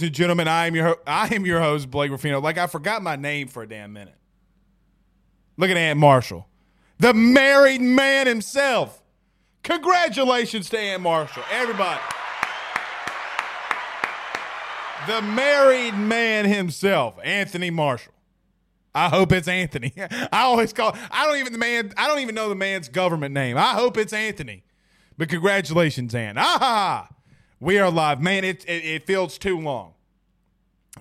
Ladies and gentlemen. I am your I am your host Blake Ruffino. Like I forgot my name for a damn minute. Look at Ant Marshall, the married man himself. Congratulations to Ant Marshall, everybody. The married man himself, Anthony Marshall. I hope it's Anthony. I always call. I don't even the man. I don't even know the man's government name. I hope it's Anthony. But congratulations, Ann. Ah, we are live, man. It, it it feels too long.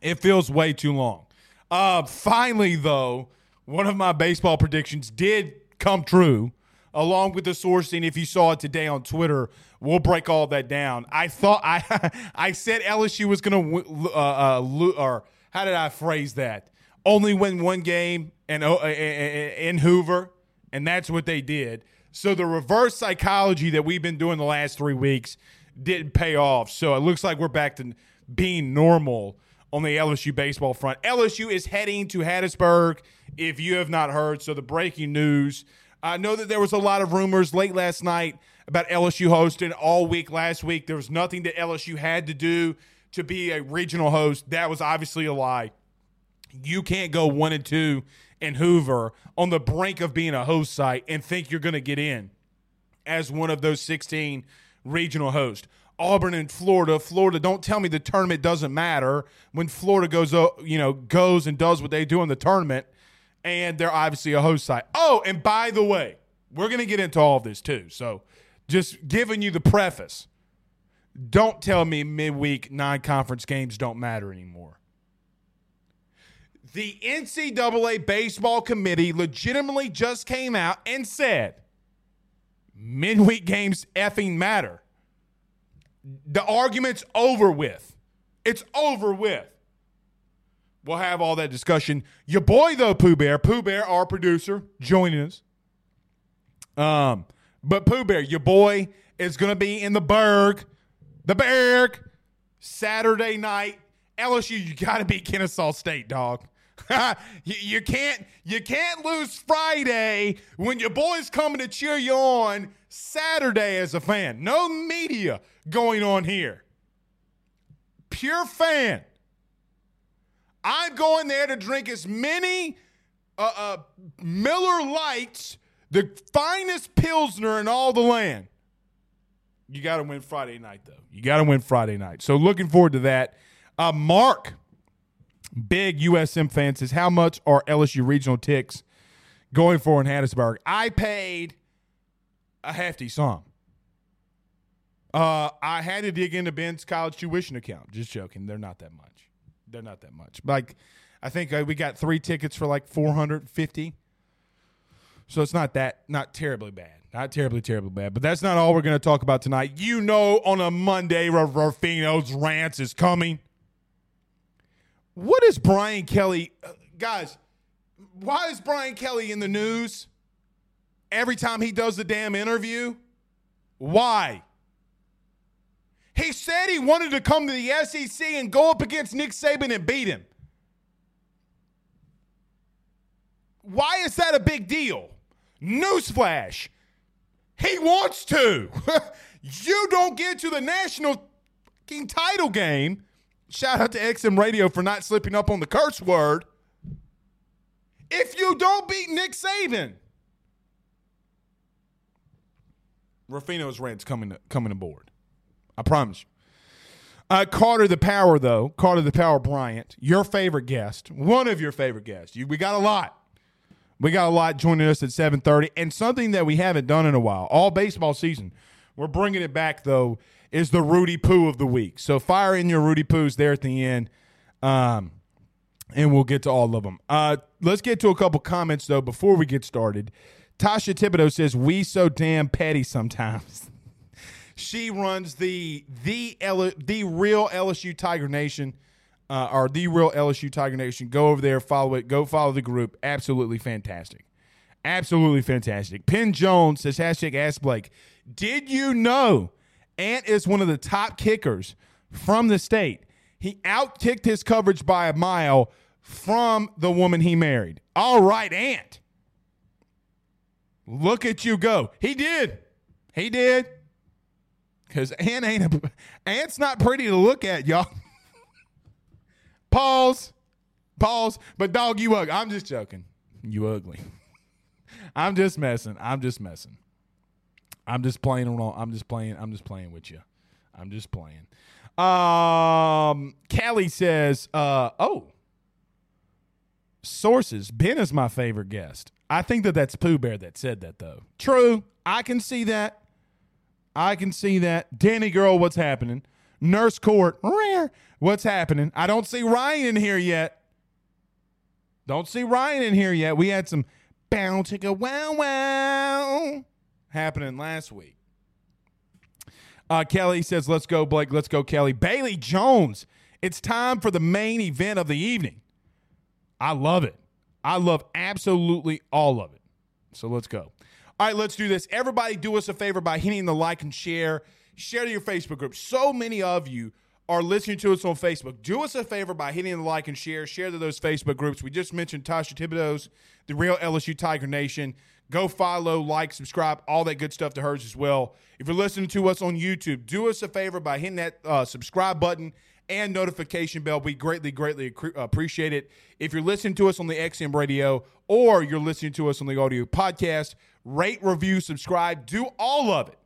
It feels way too long. Uh, finally, though, one of my baseball predictions did come true, along with the sourcing. If you saw it today on Twitter, we'll break all that down. I thought I I said LSU was going to uh, uh, or how did I phrase that? Only win one game and uh, in Hoover, and that's what they did. So the reverse psychology that we've been doing the last three weeks didn't pay off. So it looks like we're back to being normal on the LSU baseball front. LSU is heading to Hattiesburg, if you have not heard. So the breaking news. I know that there was a lot of rumors late last night about LSU hosting all week last week. There was nothing that LSU had to do to be a regional host. That was obviously a lie. You can't go one and two in Hoover on the brink of being a host site and think you're going to get in as one of those 16 regional host. Auburn and Florida, Florida. Don't tell me the tournament doesn't matter when Florida goes, you know, goes and does what they do in the tournament, and they're obviously a host site. Oh, and by the way, we're going to get into all of this too. So, just giving you the preface. Don't tell me midweek non-conference games don't matter anymore. The NCAA baseball committee legitimately just came out and said midweek games effing matter. The argument's over with. It's over with. We'll have all that discussion. Your boy though, Pooh Bear, Pooh Bear, our producer, joining us. Um, but Pooh Bear, your boy is gonna be in the Berg, the Berg, Saturday night. LSU, you gotta beat Kennesaw State, dog. you, can't you can't lose Friday when your boy's coming to cheer you on Saturday as a fan. No media going on here. Pure fan. I'm going there to drink as many uh, uh, Miller Lites, the finest Pilsner in all the land. You got to win Friday night, though. You got to win Friday night. So looking forward to that. Uh, Mark, big USM fan, says, How much are LSU regional ticks going for in Hattiesburg? I paid a hefty sum. Uh, I had to dig into Ben's college tuition account. Just joking. They're not that much. They're not that much. Like, I think uh, we got three tickets for like 450. So it's not that, not terribly bad. Not terribly, terribly bad. But that's not all we're going to talk about tonight. You know, on a Monday, Ruffino's rants is coming. What is Brian Kelly? Uh, guys, why is Brian Kelly in the news every time he does the damn interview? Why? He said he wanted to come to the SEC and go up against Nick Saban and beat him. Why is that a big deal? Newsflash. He wants to. you don't get to the national title game. Shout out to XM Radio for not slipping up on the curse word. If you don't beat Nick Saban, Ruffino's rent's coming coming aboard. I promise you. Uh, Carter the Power, though, Carter the Power Bryant, your favorite guest, one of your favorite guests. You, we got a lot. We got a lot joining us at 7:30, and something that we haven't done in a while, all baseball season. We're bringing it back though. Is the Rudy Poo of the week? So fire in your Rudy Poos there at the end, um, and we'll get to all of them. Uh, let's get to a couple comments though before we get started. Tasha Thibodeau says we so damn petty sometimes. she runs the the L- the real LSU Tiger Nation uh, or the real LSU Tiger Nation. Go over there, follow it, go follow the group. Absolutely fantastic. Absolutely fantastic. Penn Jones says hashtag ask Blake. Did you know Ant is one of the top kickers from the state? He outkicked his coverage by a mile from the woman he married. All right, Ant. Look at you go. He did. He did. Because Ant ain't a, Ant's not pretty to look at, y'all. Pause. Pause. But dog, you ugly. I'm just joking. You ugly. I'm just messing. I'm just messing. I'm just playing along. I'm just playing. I'm just playing with you. I'm just playing. Um, Callie says, uh, oh, sources. Ben is my favorite guest. I think that that's Pooh Bear that said that, though. True. I can see that. I can see that. Danny Girl, what's happening? Nurse Court, rare. What's happening? I don't see Ryan in here yet. Don't see Ryan in here yet. We had some bow chicka wow wow happening last week. Uh, Kelly says, "Let's go, Blake. Let's go, Kelly." Bailey Jones. It's time for the main event of the evening. I love it. I love absolutely all of it. So let's go. All right, let's do this. Everybody, do us a favor by hitting the like and share. Share to your Facebook group. So many of you are listening to us on Facebook, do us a favor by hitting the like and share. Share to those Facebook groups. We just mentioned Tasha Thibodeau's, the real LSU Tiger Nation. Go follow, like, subscribe, all that good stuff to hers as well. If you're listening to us on YouTube, do us a favor by hitting that uh, subscribe button and notification bell. We greatly, greatly appreciate it. If you're listening to us on the XM radio or you're listening to us on the audio podcast, rate, review, subscribe, do all of it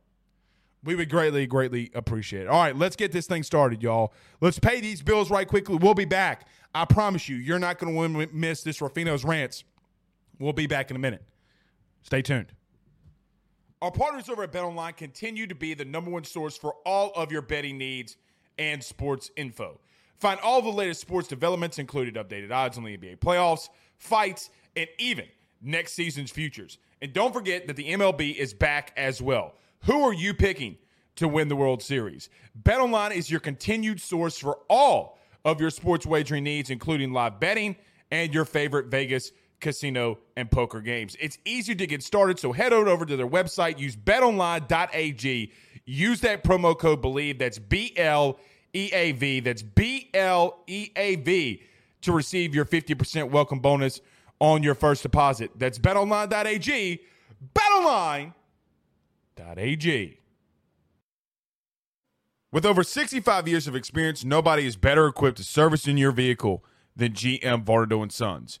we would greatly, greatly appreciate it. All right, let's get this thing started, y'all. Let's pay these bills right quickly. We'll be back. I promise you, you're not going to miss this Ruffino's rants. We'll be back in a minute. Stay tuned. Our partners over at BetOnline continue to be the number one source for all of your betting needs and sports info. Find all the latest sports developments, including updated odds on the NBA playoffs, fights, and even next season's futures. And don't forget that the MLB is back as well. Who are you picking to win the World Series? BetOnline is your continued source for all of your sports wagering needs, including live betting and your favorite Vegas casino and poker games. It's easy to get started, so head on over to their website, use betonline.ag, use that promo code BLEAV, that's B L E A V, that's B L E A V, to receive your 50% welcome bonus on your first deposit. That's betonline.ag. betonline.ag. With over 65 years of experience, nobody is better equipped to service in your vehicle than GM Vardo and Sons.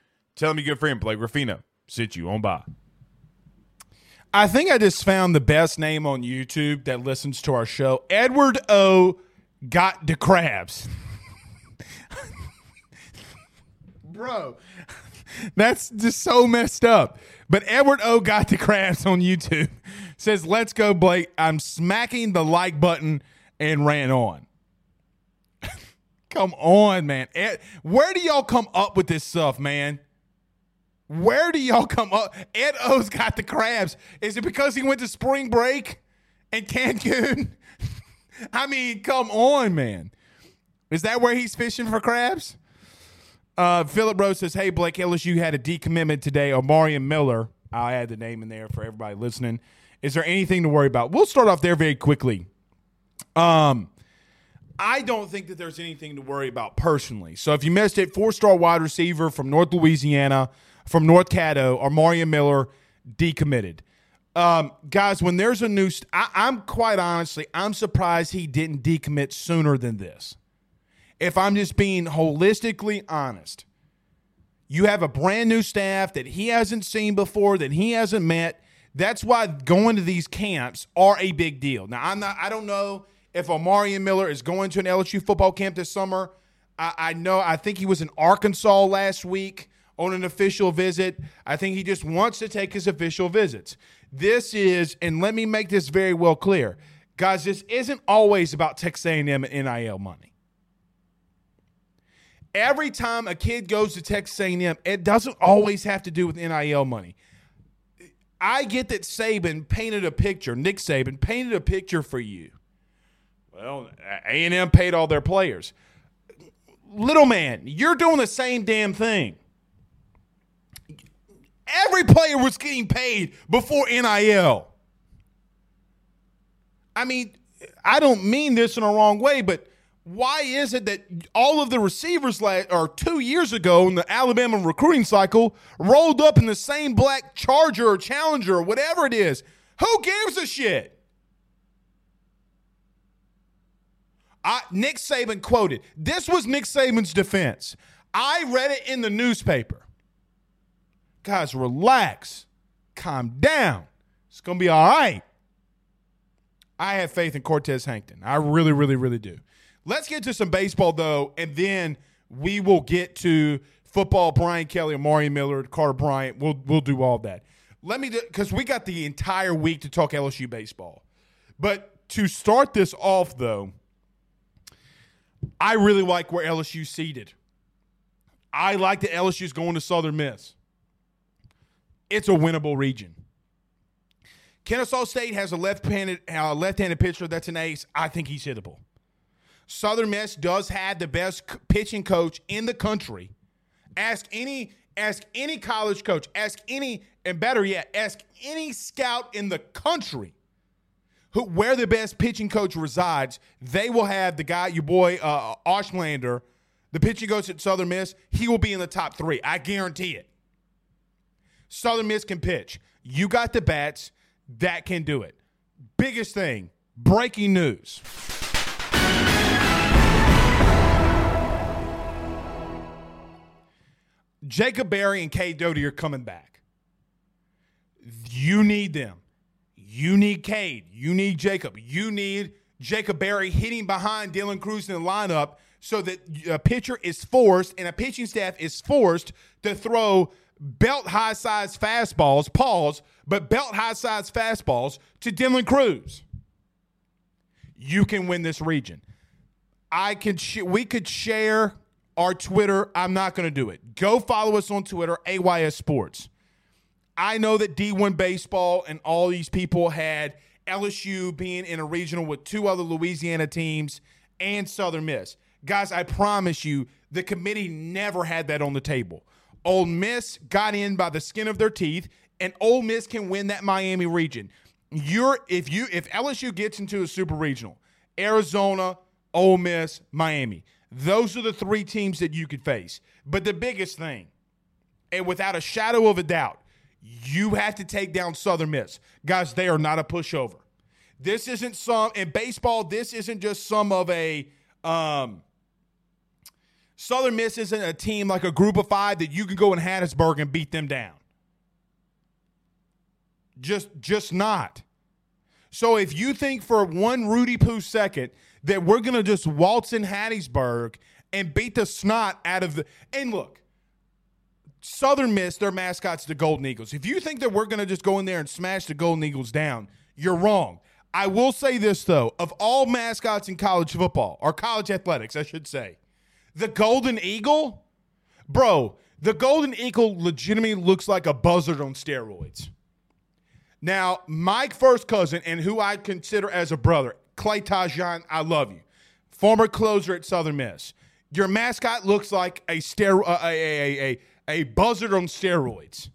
Tell your good friend Blake Ruffino Sit you on by. I think I just found the best name on YouTube that listens to our show. Edward O got the crabs. Bro, that's just so messed up. But Edward O got the crabs on YouTube. Says, let's go, Blake. I'm smacking the like button and ran on. come on, man. Where do y'all come up with this stuff, man? Where do y'all come up? Ed O's got the crabs. Is it because he went to spring break in Cancun? I mean, come on, man. Is that where he's fishing for crabs? Uh, Philip Rose says, "Hey Blake, LSU had a decommitment today. Omarion Miller. I'll add the name in there for everybody listening. Is there anything to worry about? We'll start off there very quickly. Um, I don't think that there's anything to worry about personally. So if you missed it, four-star wide receiver from North Louisiana, from North Caddo, Omarion Miller, decommitted. Um, guys, when there's a new, st- I, I'm quite honestly, I'm surprised he didn't decommit sooner than this if I'm just being holistically honest. You have a brand new staff that he hasn't seen before, that he hasn't met. That's why going to these camps are a big deal. Now, I'm not, I don't know if Omarion Miller is going to an LSU football camp this summer. I, I know, I think he was in Arkansas last week on an official visit. I think he just wants to take his official visits. This is, and let me make this very well clear, guys. This isn't always about Texas A&M and NIL money every time a kid goes to Texas A&M, it doesn't always have to do with NIL money. I get that Saban painted a picture. Nick Saban painted a picture for you. Well, A&M paid all their players. Little man, you're doing the same damn thing. Every player was getting paid before NIL. I mean, I don't mean this in a wrong way, but why is it that all of the receivers like or two years ago in the Alabama recruiting cycle rolled up in the same black Charger or Challenger or whatever it is? Who gives a shit? I, Nick Saban quoted. This was Nick Saban's defense. I read it in the newspaper. Guys, relax. Calm down. It's going to be all right. I have faith in Cortez Hankton. I really, really, really do. Let's get to some baseball though, and then we will get to football. Brian Kelly, Amari Miller, Carter Bryant. We'll we'll do all that. Let me because we got the entire week to talk LSU baseball. But to start this off though, I really like where LSU seated. I like that LSU's going to Southern Miss. It's a winnable region. Kennesaw State has a left-handed uh, left-handed pitcher that's an ace. I think he's hittable. Southern Miss does have the best pitching coach in the country. Ask any ask any college coach, ask any and better yet, ask any scout in the country who where the best pitching coach resides. They will have the guy, your boy uh, Ostrander, the pitching coach at Southern Miss. He will be in the top three. I guarantee it. Southern Miss can pitch. You got the bats that can do it. Biggest thing, breaking news. Jacob Berry and Cade Doughty are coming back. You need them. You need Cade. You need Jacob. You need Jacob Berry hitting behind Dylan Crews in the lineup so that a pitcher is forced and a pitching staff is forced to throw belt high size fastballs, pause, but belt high size fastballs to Dylan Crews. You can win this region. I can sh- we could share our Twitter. I'm not going to do it. Go follow us on Twitter, AYS Sports. I know that D1 Baseball and all these people had LSU being in a regional with two other Louisiana teams and Southern Miss. Guys, I promise you, the committee never had that on the table. Ole Miss got in by the skin of their teeth, and Ole Miss can win that Miami region. You're if you if LSU gets into a super regional, Arizona, Ole Miss, Miami. Those are the three teams that you could face. But the biggest thing, and without a shadow of a doubt, you have to take down Southern Miss. Guys, they are not a pushover. This isn't some in baseball, this isn't just some of a um, Southern Miss isn't a team like a group of five that you can go in Hattiesburg and beat them down. Just just not. So if you think for one Rudy Poo second that we're gonna just waltz in Hattiesburg and beat the snot out of the and look, Southern Miss, their mascots the Golden Eagles. If you think that we're gonna just go in there and smash the Golden Eagles down, you're wrong. I will say this though, of all mascots in college football or college athletics, I should say, the Golden Eagle, bro, the Golden Eagle legitimately looks like a buzzard on steroids. Now, my first cousin and who I consider as a brother, Clay Tajon, I love you. Former closer at Southern Miss. Your mascot looks like a stero- a, a, a, a buzzard on steroids.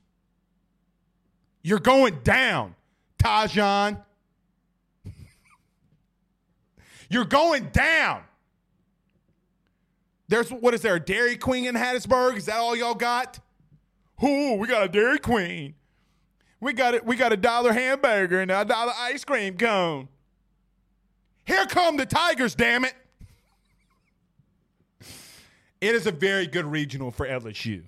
You're going down, Tajon. You're going down. There's what is there a Dairy Queen in Hattiesburg? Is that all y'all got? Ooh, we got a Dairy Queen. We got it. We got a dollar hamburger and a dollar ice cream cone. Here come the Tigers, damn it. It is a very good regional for LSU.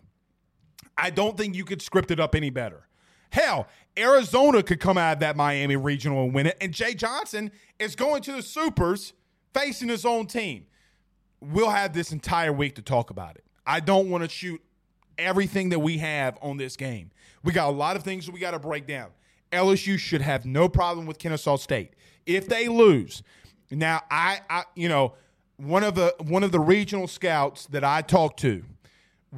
I don't think you could script it up any better. Hell, Arizona could come out of that Miami regional and win it, and Jay Johnson is going to the Supers facing his own team. We'll have this entire week to talk about it. I don't want to shoot everything that we have on this game. We got a lot of things we got to break down. LSU should have no problem with Kennesaw State. If they lose, now I, I you know, one of the one of the regional scouts that I talked to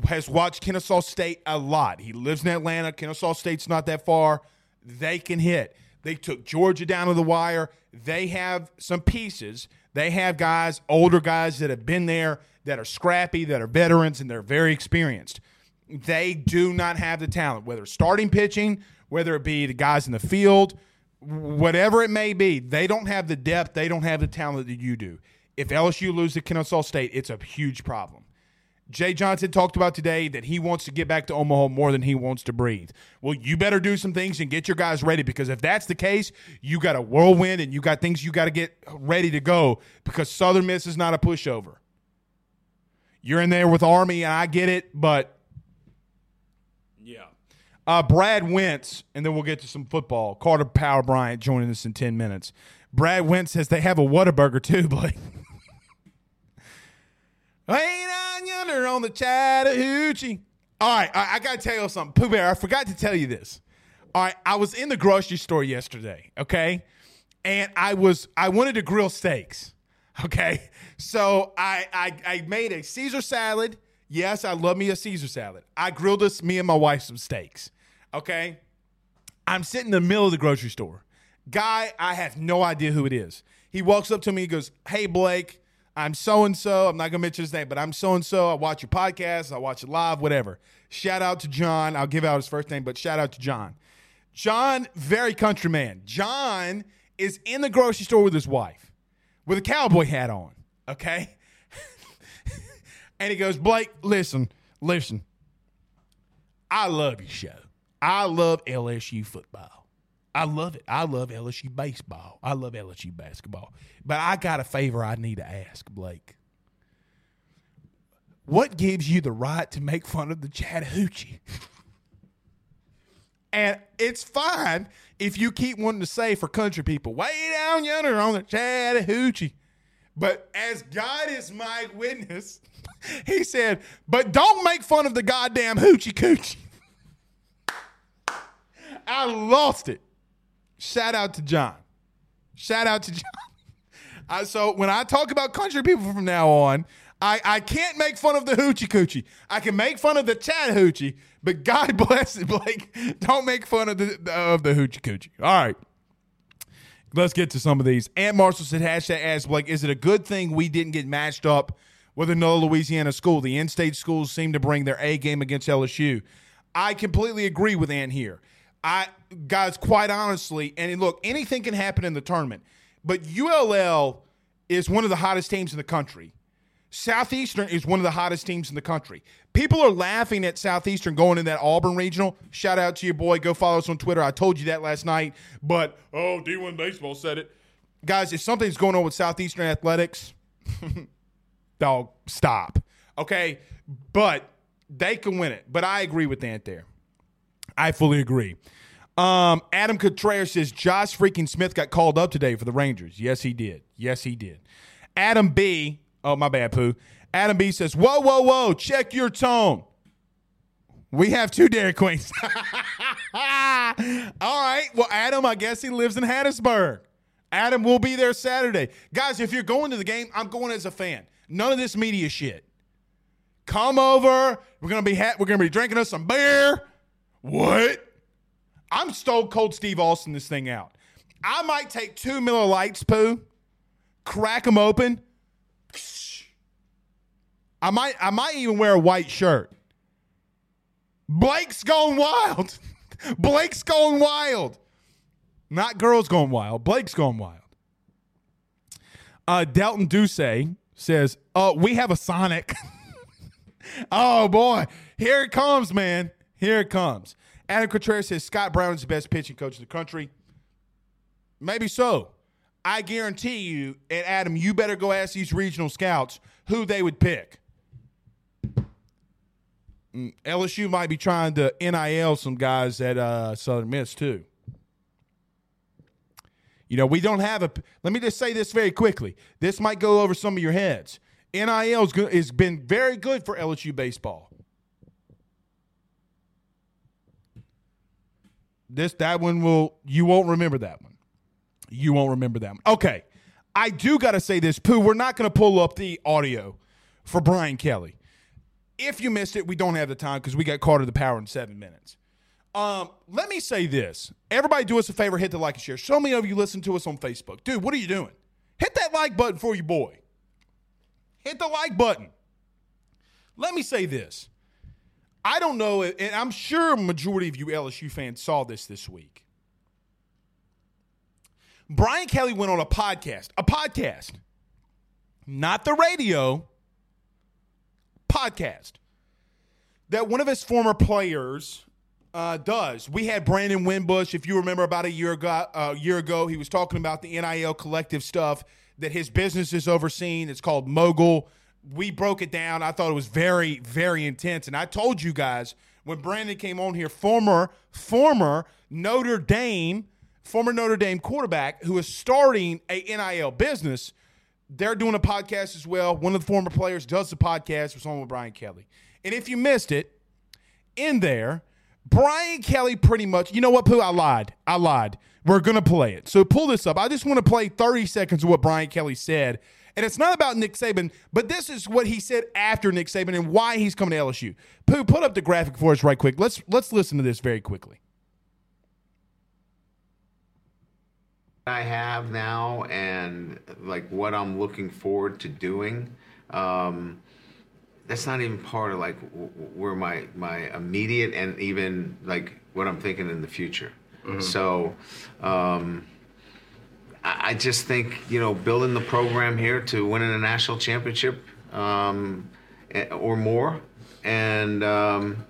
has watched Kennesaw State a lot. He lives in Atlanta. Kennesaw State's not that far. They can hit. They took Georgia down to the wire. They have some pieces. They have guys, older guys that have been there, that are scrappy, that are veterans, and they're very experienced. They do not have the talent, whether starting pitching, whether it be the guys in the field, whatever it may be. They don't have the depth. They don't have the talent that you do. If LSU loses to Kennesaw State, it's a huge problem. Jay Johnson talked about today that he wants to get back to Omaha more than he wants to breathe. Well, you better do some things and get your guys ready because if that's the case, you got a whirlwind and you got things you got to get ready to go because Southern Miss is not a pushover. You're in there with Army, and I get it, but yeah. Uh, Brad Wentz, and then we'll get to some football. Carter Power Bryant joining us in 10 minutes. Brad Wentz says they have a Whataburger too. Way down on the Chattahoochee. All right, I, I got to tell you something. Pooh Bear, I forgot to tell you this. All right, I was in the grocery store yesterday, okay? And I was I wanted to grill steaks. Okay. So I I, I made a Caesar salad. Yes, I love me a Caesar salad. I grilled us, me and my wife, some steaks. Okay. I'm sitting in the middle of the grocery store. Guy, I have no idea who it is. He walks up to me, he goes, Hey Blake, I'm so and so. I'm not gonna mention his name, but I'm so and so. I watch your podcast, I watch it live, whatever. Shout out to John. I'll give out his first name, but shout out to John. John, very country man. John is in the grocery store with his wife with a cowboy hat on, okay? and he goes, Blake, listen, listen. I love your show. I love LSU football. I love it. I love LSU baseball. I love LSU basketball. But I got a favor I need to ask, Blake. What gives you the right to make fun of the Chattahoochee? And it's fine if you keep wanting to say for country people, way down yonder on the Chattahoochee. But as God is my witness, he said, but don't make fun of the goddamn hoochie coochie. I lost it. Shout out to John. Shout out to John. I, so when I talk about country people from now on, I, I can't make fun of the hoochie coochie. I can make fun of the Chattahoochee, but God bless it, Blake. Don't make fun of the of the hoochie coochie. All right. Let's get to some of these. Ant Marshall said, hashtag ask Blake, is it a good thing we didn't get matched up with another Louisiana school? The in-state schools seem to bring their A game against LSU. I completely agree with Ann here. I guys, quite honestly, and look, anything can happen in the tournament, but ULL is one of the hottest teams in the country. Southeastern is one of the hottest teams in the country. People are laughing at Southeastern going in that Auburn regional. Shout out to your boy. Go follow us on Twitter. I told you that last night. But, oh, D1 Baseball said it. Guys, if something's going on with Southeastern athletics, dog, stop. Okay? But they can win it. But I agree with Ant there. I fully agree. Um, Adam Contreras says Josh freaking Smith got called up today for the Rangers. Yes, he did. Yes, he did. Adam B. Oh, my bad, Pooh. Adam B says, Whoa, whoa, whoa, check your tone. We have two Dairy Queens. All right. Well, Adam, I guess he lives in Hattiesburg. Adam will be there Saturday. Guys, if you're going to the game, I'm going as a fan. None of this media shit. Come over. We're gonna be ha- we're gonna be drinking us some beer. What? I'm stone cold Steve Austin this thing out. I might take two Miller Lites, poo, crack them open. I might I might even wear a white shirt. Blake's going wild. Blake's going wild. Not girls going wild. Blake's going wild. Uh, Delton Duce says, "Oh, we have a Sonic." oh boy, here it comes, man. Here it comes. Adam Contreras says Scott Brown is the best pitching coach in the country. Maybe so. I guarantee you, and Adam, you better go ask these regional scouts who they would pick. Mm, LSU might be trying to NIL some guys at uh, Southern Miss too. You know, we don't have a. Let me just say this very quickly. This might go over some of your heads. NIL has been very good for LSU baseball. This that one will you won't remember that one. You won't remember that one. Okay, I do got to say this, Pooh. We're not going to pull up the audio for Brian Kelly. If you missed it, we don't have the time because we got caught at the power in seven minutes. Um, let me say this. Everybody do us a favor, hit the like and share. Show me of you listen to us on Facebook. Dude, what are you doing? Hit that like button for your boy. Hit the like button. Let me say this. I don't know, and I'm sure majority of you LSU fans saw this this week. Brian Kelly went on a podcast, a podcast, not the radio, podcast, that one of his former players uh, does. We had Brandon Wimbush, if you remember, about a year ago. Uh, year ago, he was talking about the NIL collective stuff that his business is overseeing. It's called Mogul. We broke it down. I thought it was very, very intense. And I told you guys when Brandon came on here, former, former Notre Dame, former Notre Dame quarterback who is starting a NIL business. They're doing a podcast as well. One of the former players does the podcast. was on with Brian Kelly. And if you missed it, in there, Brian Kelly pretty much, you know what, Pooh? I lied. I lied. We're going to play it. So pull this up. I just want to play 30 seconds of what Brian Kelly said. And it's not about Nick Saban, but this is what he said after Nick Saban and why he's coming to LSU. Pooh, put up the graphic for us right quick. Let's let's listen to this very quickly. I have now and like what I'm looking forward to doing. Um, that's not even part of like where my my immediate and even like what I'm thinking in the future. Mm-hmm. So um, I, I, just think you know building the program here to winning a national championship um, or more, and um,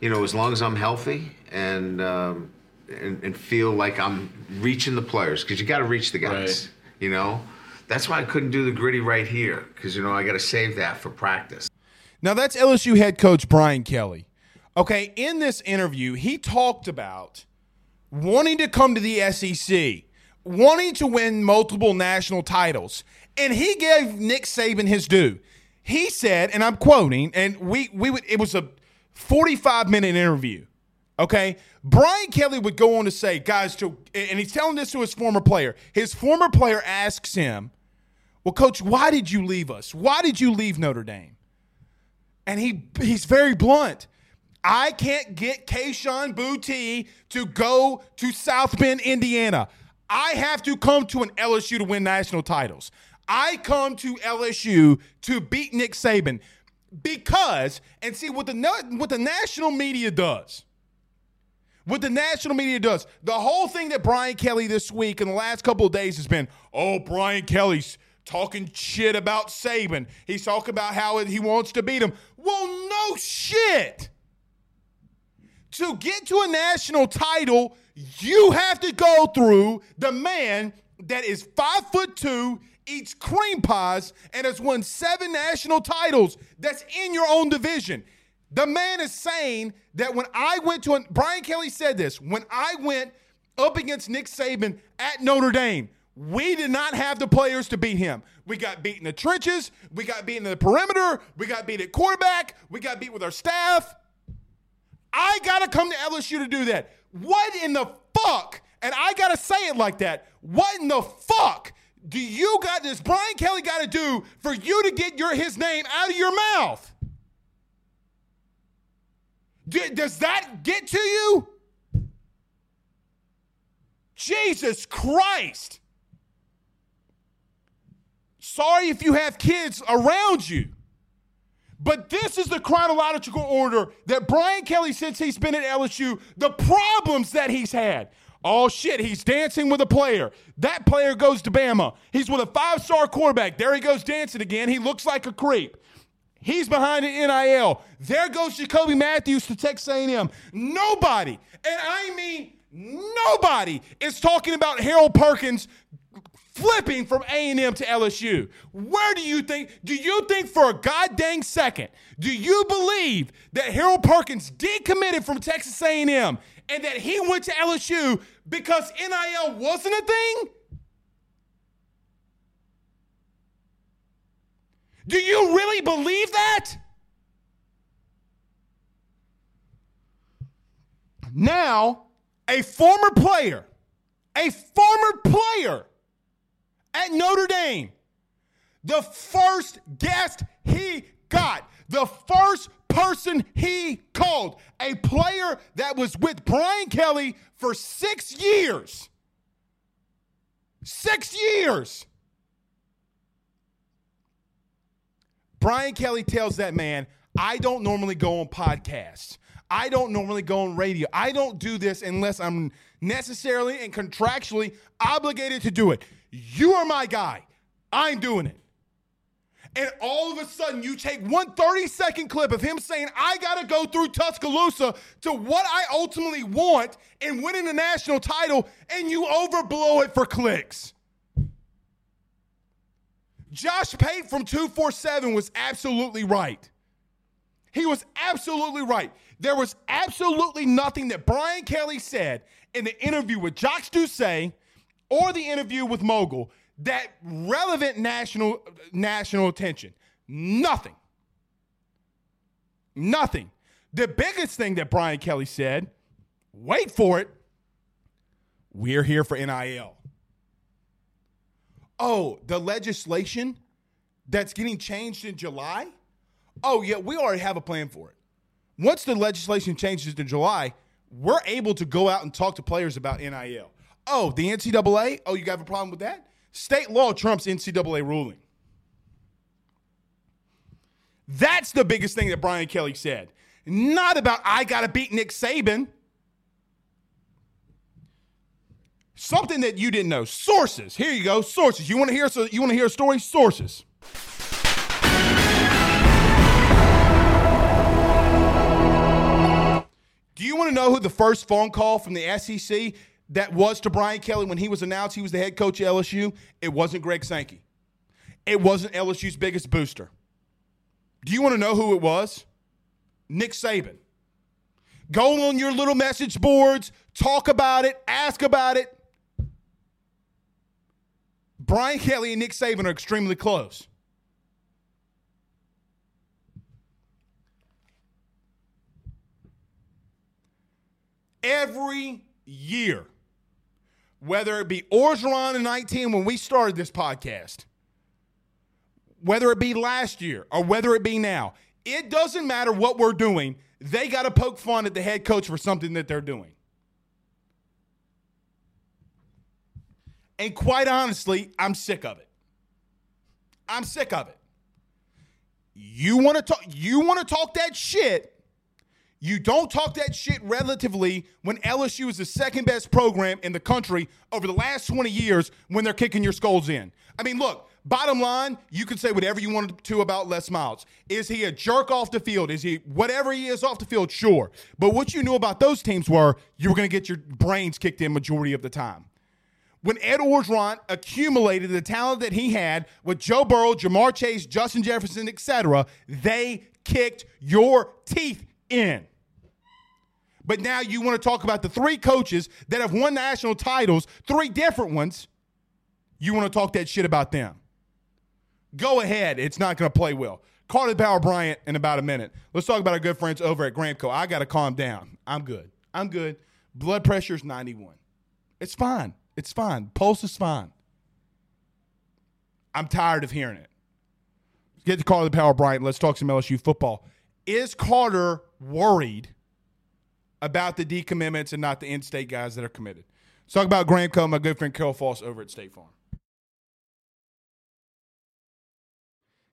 you know as long as I'm healthy and, um, and and, feel like I'm reaching the players because you got to reach the guys. Right. You know. That's why I couldn't do the gritty right here because you know I got to save that for practice. Now, that's LSU head coach Brian Kelly. Okay, in this interview, he talked about wanting to come to the SEC, wanting to win multiple national titles, and he gave Nick Saban his due. He said, and I'm quoting, and we we would it was a 45 minute interview. Okay, Brian Kelly would go on to say, guys, to and he's telling this to his former player. His former player asks him, "Well, coach, why did you leave us? Why did you leave Notre Dame?" and he he's very blunt. I can't get Kayshon Boutte to go to South Bend, Indiana. I have to come to an LSU to win national titles. I come to LSU to beat Nick Saban because and see what the what the national media does. What the national media does. The whole thing that Brian Kelly this week and the last couple of days has been, oh, Brian Kelly's talking shit about Saban. He's talking about how he wants to beat him. Well, no shit. To get to a national title, you have to go through the man that is five foot two, eats cream pies, and has won seven national titles that's in your own division. The man is saying that when I went to, a, Brian Kelly said this, when I went up against Nick Saban at Notre Dame, we did not have the players to beat him. We got beat in the trenches. We got beat in the perimeter. We got beat at quarterback. We got beat with our staff. I got to come to LSU to do that. What in the fuck? And I got to say it like that. What in the fuck do you got this Brian Kelly got to do for you to get your his name out of your mouth? does that get to you? Jesus Christ. Sorry if you have kids around you. But this is the chronological order that Brian Kelly, since he's been at LSU, the problems that he's had. Oh shit, he's dancing with a player. That player goes to Bama. He's with a five star quarterback. There he goes dancing again. He looks like a creep. He's behind an NIL. There goes Jacoby Mathews to Texas A&M. Nobody, and I mean nobody, is talking about Harold Perkins flipping from A&M to LSU. Where do you think, do you think for a goddamn second, do you believe that Harold Perkins decommitted from Texas A&M and that he went to LSU because NIL wasn't a thing? Do you really believe that? Now, a former player, a former player at Notre Dame, the first guest he got, the first person he called, a player that was with Brian Kelly for six years. Six years. Brian Kelly tells that man, I don't normally go on podcasts. I don't normally go on radio. I don't do this unless I'm necessarily and contractually obligated to do it. You are my guy. I'm doing it. And all of a sudden, you take one 30 second clip of him saying, I got to go through Tuscaloosa to what I ultimately want and winning the national title, and you overblow it for clicks. Josh Pate from 247 was absolutely right. He was absolutely right. There was absolutely nothing that Brian Kelly said in the interview with Jacques Doucet or the interview with Mogul that relevant national national attention. Nothing. Nothing. The biggest thing that Brian Kelly said, wait for it, we're here for NIL oh, the legislation that's getting changed in July? Oh, yeah, we already have a plan for it. Once the legislation changes in July, we're able to go out and talk to players about NIL. Oh, the NCAA? Oh, you have a problem with that? State law trumps NCAA ruling. That's the biggest thing that Brian Kelly said. Not about, I got to beat Nick Saban. Something that you didn't know. Sources. Here you go. Sources. You want to hear so you want to hear a story? Sources. Do you want to know who the first phone call from the SEC that was to Brian Kelly when he was announced he was the head coach at LSU? It wasn't Greg Sankey. It wasn't LSU's biggest booster. Do you want to know who it was? Nick Saban. Go on your little message boards, talk about it, ask about it. Brian Kelly and Nick Saban are extremely close. Every year, whether it be Orgeron in 19 when we started this podcast, whether it be last year or whether it be now, it doesn't matter what we're doing. They got to poke fun at the head coach for something that they're doing. And quite honestly, I'm sick of it. I'm sick of it. You want to talk you want to talk that shit. You don't talk that shit relatively when LSU is the second best program in the country over the last 20 years when they're kicking your skulls in. I mean, look, bottom line, you can say whatever you want to about Les Miles. Is he a jerk off the field? Is he whatever he is off the field? Sure. But what you knew about those teams were you were going to get your brains kicked in majority of the time. when Ed Orgeron accumulated the talent that he had with Joe Burrow, Ja'Marr Chase, Justin Jefferson, etc., they kicked your teeth in. But now you want to talk about the three coaches that have won national titles, three different ones. You want to talk that shit about them. Go ahead. It's not going to play well. Carter Power Bryant in about a minute. Let's talk about our good friends over at Gramco. I got to calm down. I'm good. I'm good. Blood pressure is 91. It's fine. It's fine. Pulse is fine. I'm tired of hearing it. Get to Carter Power Bryant. Let's talk some LSU football. Is Carter worried about the decommitments and not the in-state guys that are committed? Let's talk about Gramco, my good friend Carol Foss over at State Farm.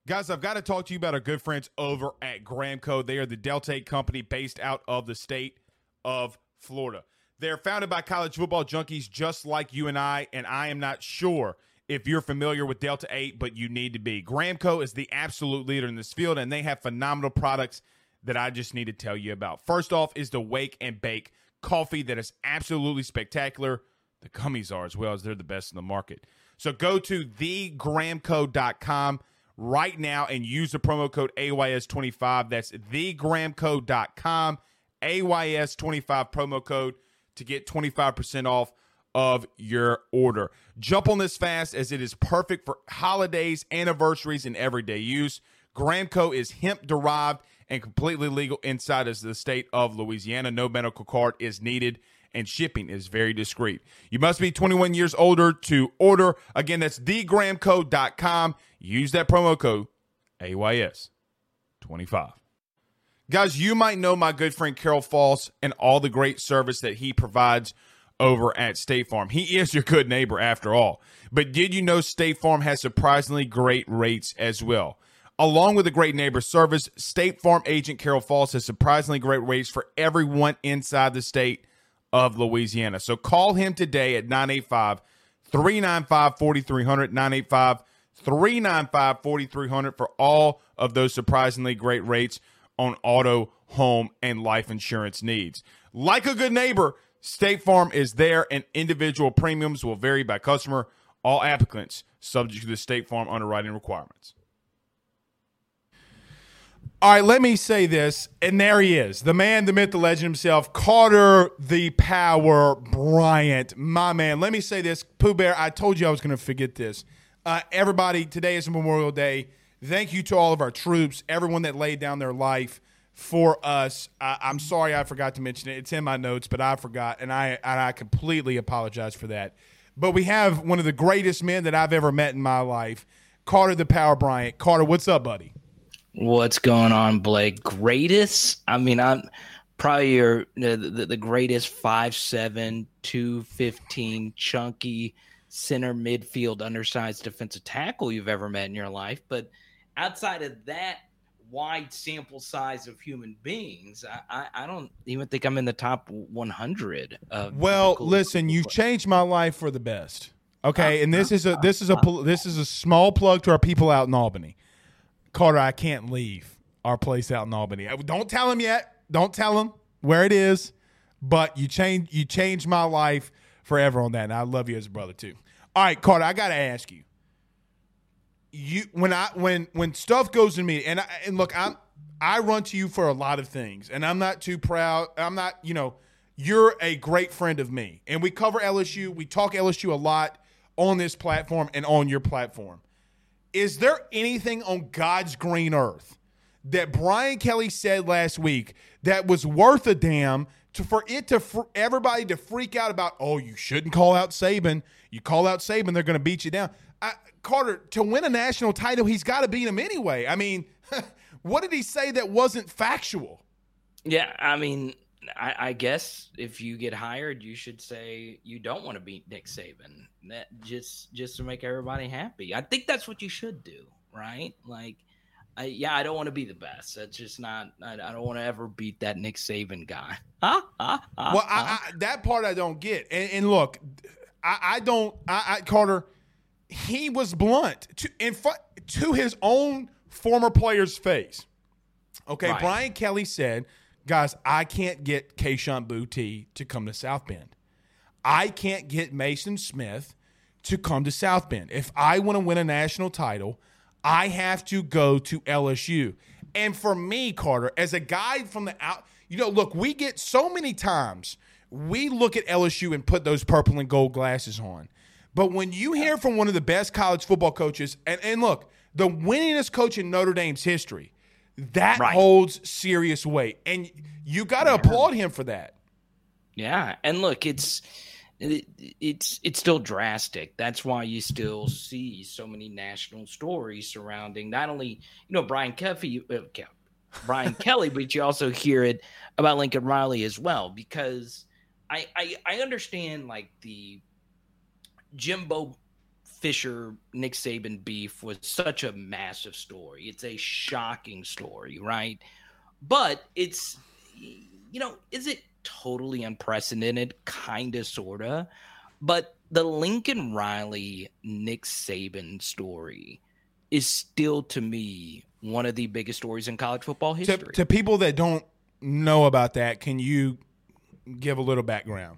Guys, I've got to talk to you about our good friends over at Gramco. They are the Delta 8 company based out of the state of Florida. They're founded by college football junkies just like you and I, and I am not sure if you're familiar with Delta 8, but you need to be. Gramco is the absolute leader in this field, and they have phenomenal products that I just need to tell you about. First off is the Wake and Bake coffee that is absolutely spectacular. The gummies are as well as they're the best in the market. So go to thegramco.com right now and use the promo code AYS25. That's thegramco.com, AYS25 promo code to get 25% off of your order. Jump on this fast as it is perfect for holidays, anniversaries, and everyday use. Gramco is hemp derived and completely legal inside of the state of Louisiana. No medical card is needed and shipping is very discreet. You must be 21 years older to order. Again, that's thegramco.com. Use that promo code AYS25. Guys, you might know my good friend Carol Foss and all the great service that he provides over at State Farm. He is your good neighbor after all. But did you know State Farm has surprisingly great rates as well? Along with a great neighbor service, State Farm agent Carol Foss has surprisingly great rates for everyone inside the state of Louisiana. So call him today at 985 395 4300, 985 395 4300 for all of those surprisingly great rates on auto, home, and life insurance needs. Like a good neighbor, State Farm is there, and individual premiums will vary by customer. All applicants subject to the State Farm underwriting requirements. All right, let me say this, and there he is, the man, the myth, the legend himself, Carter the Power Bryant, my man. Let me say this, Pooh Bear. I told you I was going to forget this. Uh, everybody, today is Memorial Day. Thank you to all of our troops, everyone that laid down their life for us. I, I'm sorry I forgot to mention it. It's in my notes, but I forgot, and I and I completely apologize for that. But we have one of the greatest men that I've ever met in my life, Carter the Power Bryant. Carter, what's up, buddy? What's going on, Blake? Greatest? I mean, I'm probably your the, the, greatest five seven two fifteen chunky center midfield undersized defensive tackle you've ever met in your life. But outside of that wide sample size of human beings, I, I, I don't even think I'm in the top 100. well, listen, you've changed my life for the best. Okay, and this is a this is a this is a small plug to our people out in Albany. Carter, I can't leave our place out in Albany. Uh, don't tell him yet. Don't tell him where it is. But you change you changed my life forever on that, and I love you as a brother too. All right, Carter, I got to ask you. You when I when when stuff goes to me, and I, and look, I'm I run to you for a lot of things, and I'm not too proud. I'm not, you know, you're a great friend of me, and we cover LSU. We talk LSU a lot on this platform and on your platform. Is there anything on God's green earth that Brian Kelly said last week that was worth a damn to for it to for everybody to freak out about? Oh, you shouldn't call out Saban. You call out Saban, they're going to beat you down. I, Carter, to win a national title, he's got to beat him anyway. I mean, what did he say that wasn't factual? Yeah, I mean, I, I, guess if you get hired, you should say you don't want to beat Nick Saban. That just just to make everybody happy. I think that's what you should do, right? Like, I, yeah, I don't want to be the best. That's just not. I, I don't want to ever beat that Nick Saban guy. well, I, that part I don't get. And, and look, I, don't. I, Carter, he was blunt to in front to his own former player's face. Okay, right. Brian Kelly said guys, I can't get Kayshon Boutte to come to South Bend. I can't get Maason Smith to come to South Bend. If I want to win a national title, I have to go to LSU. And for me, Carter, as a guy from the out, you know, look, we get so many times we look at LSU and put those purple and gold glasses on. But when you hear from one of the best college football coaches, and, and look, the winningest coach in Notre Dame's history, that Right. holds serious weight. And you got to applaud him for that. Yeah, and look, it's it, it's it's still drastic. That's why you still see so many national stories surrounding not only you know Brian Kelly, uh, Brian Kelly, but you also hear it about Lincoln Riley as well. Because I I, I understand like the Jimbo Fisher Nick Saban beef was such a massive story. It's a shocking story, right? But it's you know, is it totally unprecedented? Kinda, sorta. But the Lincoln Riley Nick Saban story is still to me one of the biggest stories in college football To, history. to people that don't know about that, can you give a little background?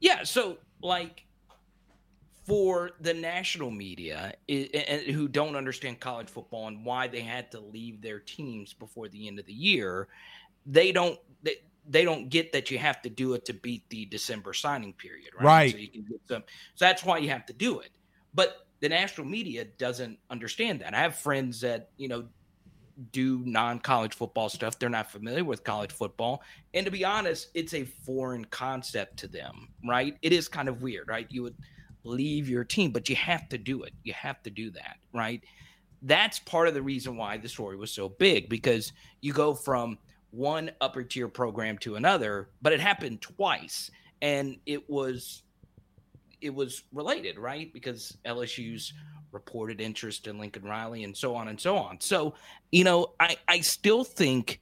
Yeah, so like for the national media who don't understand college football and why they had to leave their teams before the end of the year, they don't they, they don't get that you have to do it to beat the December signing period, right? Right. So you can get some. So that's why you have to do it. But the national media doesn't understand that. I have friends that you know do non-college football stuff. They're not familiar with college football, and to be honest, it's a foreign concept to them. Right? It is kind of weird, right? You would leave your team, but you have to do it. You have to do that, right? That's part of the reason why the story was so big because you go from one upper tier program to another, but it happened twice, and it was it was related, right? Because LSU's reported interest in Lincoln Riley and so on and so on. So, you know, I, I still think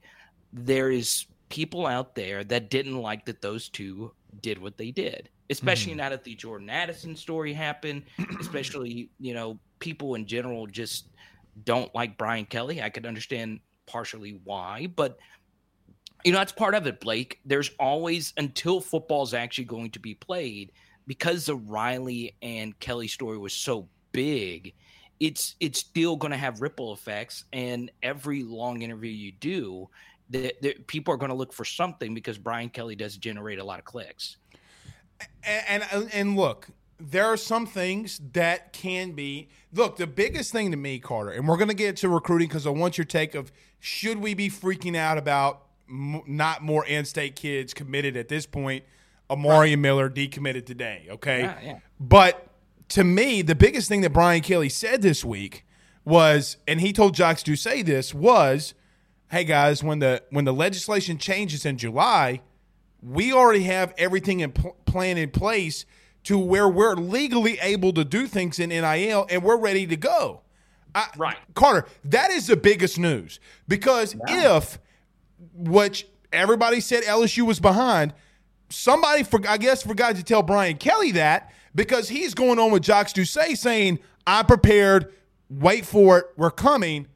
there is people out there that didn't like that those two did what they did, especially hmm. now that the Jordan Addison story happened, especially, you know, people in general just don't like Brian Kelly. I could understand partially why, but you know, that's part of it, Blake. There's always until football's actually going to be played, because the Riley and Kelly story was so big, it's it's still going to have ripple effects. And every long interview you do, that people are going to look for something because Brian Kelly does generate a lot of clicks. And, and and look, there are some things that can be. Look, the biggest thing to me, Carter, and we're going to get to recruiting because I want your take of should we be freaking out about m- not more in-state kids committed at this point? Amari Miller decommitted today. Okay, Yeah, yeah. but to me, the biggest thing that Brian Kelly said this week was, and he told Jacques to say this was, "Hey guys, when the when the legislation changes in July." We already have everything in pl- plan in place to where we're legally able to do things in NIL and we're ready to go. I, Right. Carter, that is the biggest news because if, which everybody said LSU was behind, somebody, for, I guess, forgot to tell Brian Kelly that because he's going on with Jacques Doucet saying, I'm prepared, wait for it, we're coming.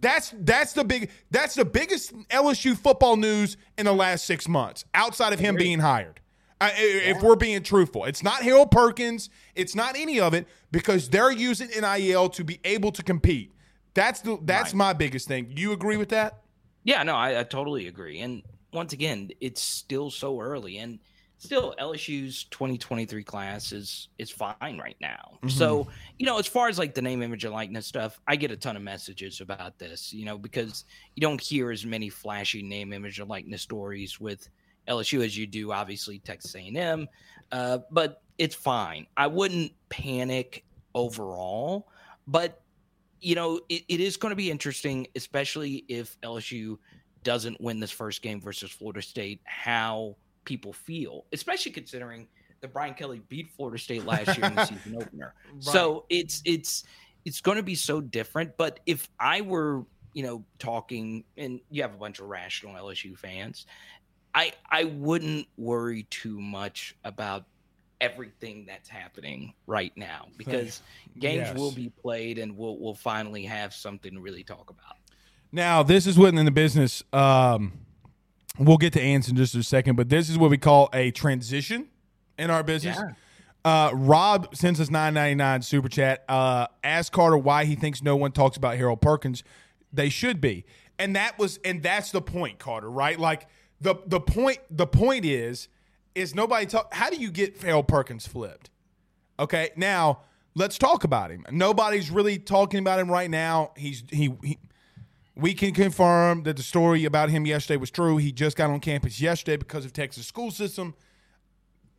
That's that's the big that's the biggest LSU football news in the last six months outside of him being hired. Uh, I, I- If we're being truthful, it's not Harold Perkins, it's not any of it because they're using NIL to be able to compete. That's the that's Right. my biggest thing. You agree with that? Yeah, no, I, I totally agree. And once again, it's still so early, and still LSU's 2023 class is is fine right now. So you know, as far as like the name, image, and likeness stuff, I get a ton of messages about this. You know, because you don't hear as many flashy name, image, and likeness stories with LSU as you do, obviously Texas A&M. Uh, but it's fine. I wouldn't panic overall, but you know, it, it is going to be interesting, especially if LSU doesn't win this first game versus Florida State, how people feel, especially considering that Brian Kelly beat Florida State last year in the season opener. So it's it's it's going to be so different. But if I were, you know, talking, and you have a bunch of rational LSU fans, I I wouldn't worry too much about everything that's happening right now because games Yes. will be played and we'll we'll finally have something to really talk about. Now, this is within the business, um, we'll get to Ants in just a second, but this is what we call a transition in our business. Yeah. Uh, Rob sends us nine ninety nine super chat. Uh, ask Carter why he thinks no one talks about Harold Perkins. They should be, and that was and that's the point, Carter. Right? Like the the point the point is is nobody talk. How do you get Harold Perkins flipped? Okay, now let's talk about him. Nobody's really talking about him right now. He's he, he we can confirm that the story about him yesterday was true. He just got on campus yesterday because of Texas school system.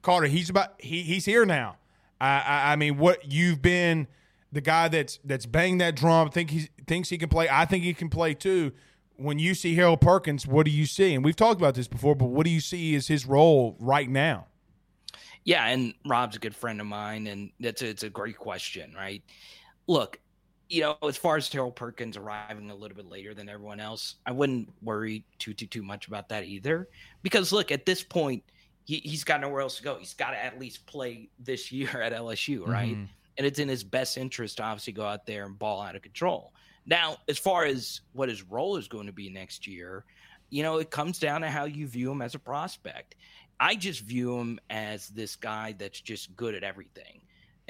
Carter, he's about he he's here now. I, I, I mean, what you've been the guy that's that's banged that drum, think he thinks he can play. I think he can play too. When you see Harold Perkins, what do you see? And we've talked about this before, but what do you see is his role right now? Yeah, and Rob's a good friend of mine, and that's a, it's a great question, right? Look, you know, as far as Terrell Perkins arriving a little bit later than everyone else, I wouldn't worry too too too much about that either, because look, at this point he, has got nowhere else to go. He's got to at least play this year at LSU, right? Mm-hmm. And it's in his best interest to obviously go out there and ball out of control. Now, as far as what his role is going to be next year, you know, it comes down to how you view him as a prospect. I just view him as this guy that's just good at everything.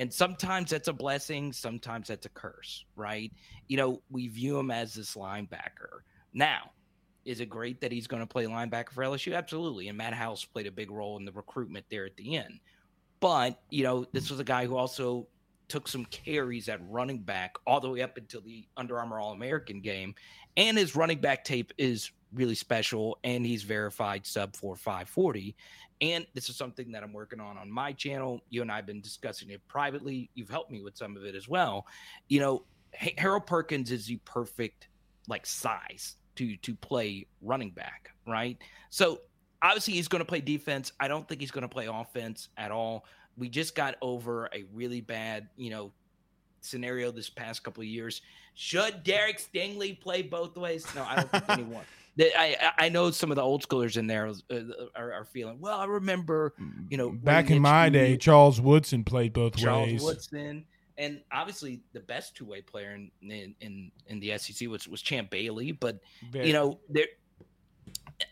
And sometimes that's a blessing, sometimes that's a curse, right? You know, we view him as this linebacker. Now, is it great that he's going to play linebacker for LSU? Absolutely. And Matt House played a big role in the recruitment there at the end. But, you know, this was a guy who also took some carries at running back all the way up until the Under Armour All American game. And his running back tape is really special and he's verified sub 4 540. And this is something that I'm working on on my channel. You and I have been discussing it privately. You've helped me with some of it as well. You know, Harold Perkins is the perfect like size to to play running back, right? So obviously he's going to play defense. I don't think he's going to play offense at all. We just got over a really bad, you know, scenario this past couple of years. Should Derek Stingley play both ways? No, I don't think anyone. I I know some of the old schoolers in there uh, are, are feeling well. I remember, you know, back in my day, Charles Woodson played both Charles ways. Charles Woodson, and obviously the best two way player in, in, in in the SEC was was Champ Bailey, but you know there.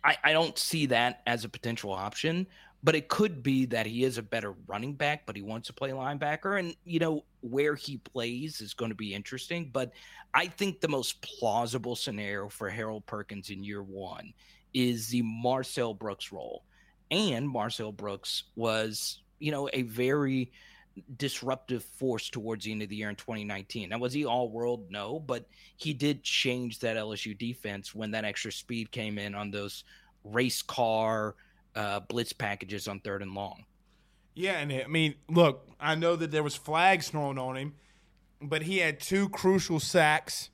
I, I don't see that as a potential option, but it could be that he is a better running back, but he wants to play linebacker. And, you know, where he plays is going to be interesting. But I think the most plausible scenario for Harold Perkins in year one is the Marcel Brooks role. And Marcel Brooks was, you know, a very disruptive force towards the end of the year in 2019. Now, was he all world? No, but he did change that LSU defense when that extra speed came in on those race car uh, blitz packages on third and long. Yeah, and I mean, look, I know that there was flags thrown on him, but he had two crucial sacks.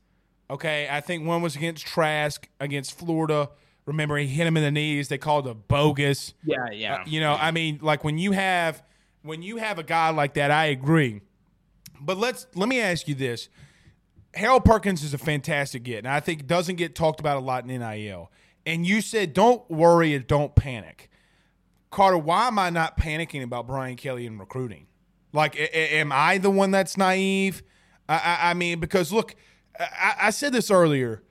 Okay, I think one was against Trask against Florida. Remember, he hit him in the knees. They called it a bogus. Yeah, yeah. Uh, you know, I mean, like when you have – when you have a guy like that, I agree. But let's let me ask you this. Harold Perkins is a fantastic get, and I think doesn't get talked about a lot in NIL. And you said don't worry and don't panic. Carter, why am I not panicking about Brian Kelly and recruiting? Like, a- a- am I the one that's naive? I, I, I mean, because look, I, I said this earlier.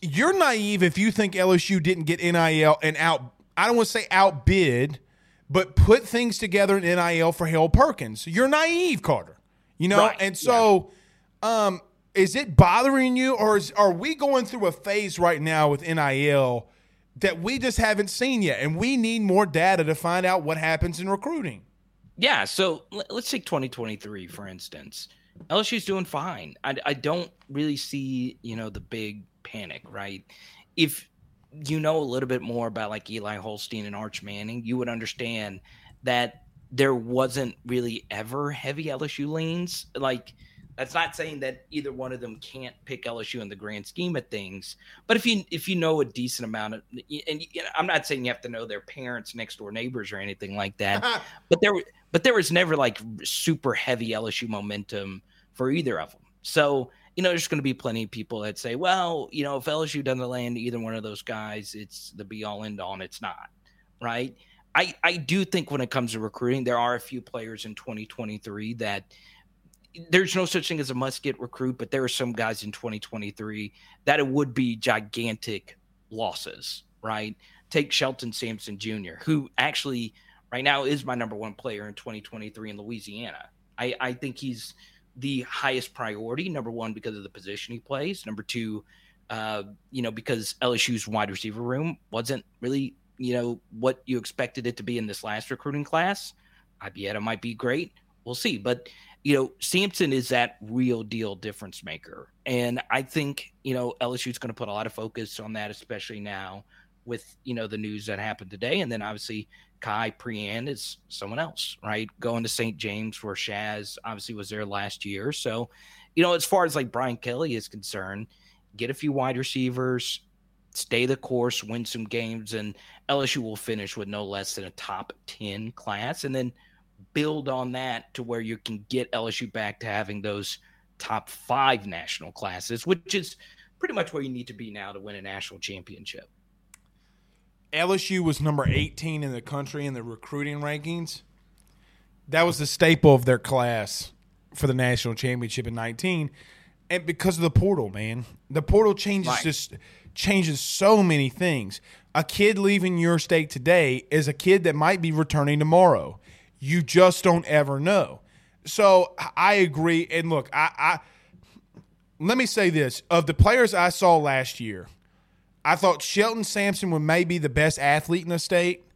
You're naive if you think LSU didn't get NIL and out. I don't want to say outbid – but put things together in NIL for Harold Perkins. You're naive, Carter. You know, right. and so yeah. um, is it bothering you, or is, are we going through a phase right now with NIL that we just haven't seen yet, and we need more data to find out what happens in recruiting? Yeah. So let's take 2023 for instance. LSU's doing fine. I, I don't really see you know the big panic, right? If you know a little bit more about like Eli Holstein and Arch Manning, you would understand that there wasn't really ever heavy LSU leans. Like that's not saying that either one of them can't pick LSU in the grand scheme of things. But if you if you know a decent amount of, and you know, I'm not saying you have to know their parents, next door neighbors, or anything like that. but there but there was never like super heavy LSU momentum for either of them. So you know, there's going to be plenty of people that say, well, you know, if LSU doesn't land either one of those guys, it's the be all end all, and it's not, right? I, I do think when it comes to recruiting, there are a few players in 2023 that there's no such thing as a must get recruit, but there are some guys in 2023 that it would be gigantic losses, right? Take Shelton Sampson Jr., who actually right now is my number one player in 2023 in Louisiana. I, I think he's the highest priority. Number one, because of the position he plays. Number two, uh, you know, because LSU's wide receiver room wasn't really, you know, what you expected it to be in this last recruiting class. Ibieta might be great. We'll see. But, you know, Sampson is that real deal difference maker. And I think, you know, LSU's going to put a lot of focus on that, especially now with, you know, the news that happened today. And then obviously Khai Prean is someone else, right? Going to St. James where Shaz obviously was there last year. So, you know, as far as like Brian Kelly is concerned, get a few wide receivers, stay the course, win some games, and LSU will finish with no less than a top 10 class. And then build on that to where you can get LSU back to having those top five national classes, which is pretty much where you need to be now to win a national championship. LSU was number 18 in the country in the recruiting rankings. That was the staple of their class for the national championship in 19 and because of the portal, man. The portal changes right. just changes so many things. A kid leaving your state today is a kid that might be returning tomorrow. You just don't ever know. So I agree. And look, I, I let me say this: of the players I saw last year, I thought Shelton Sampson was maybe the best athlete in the state.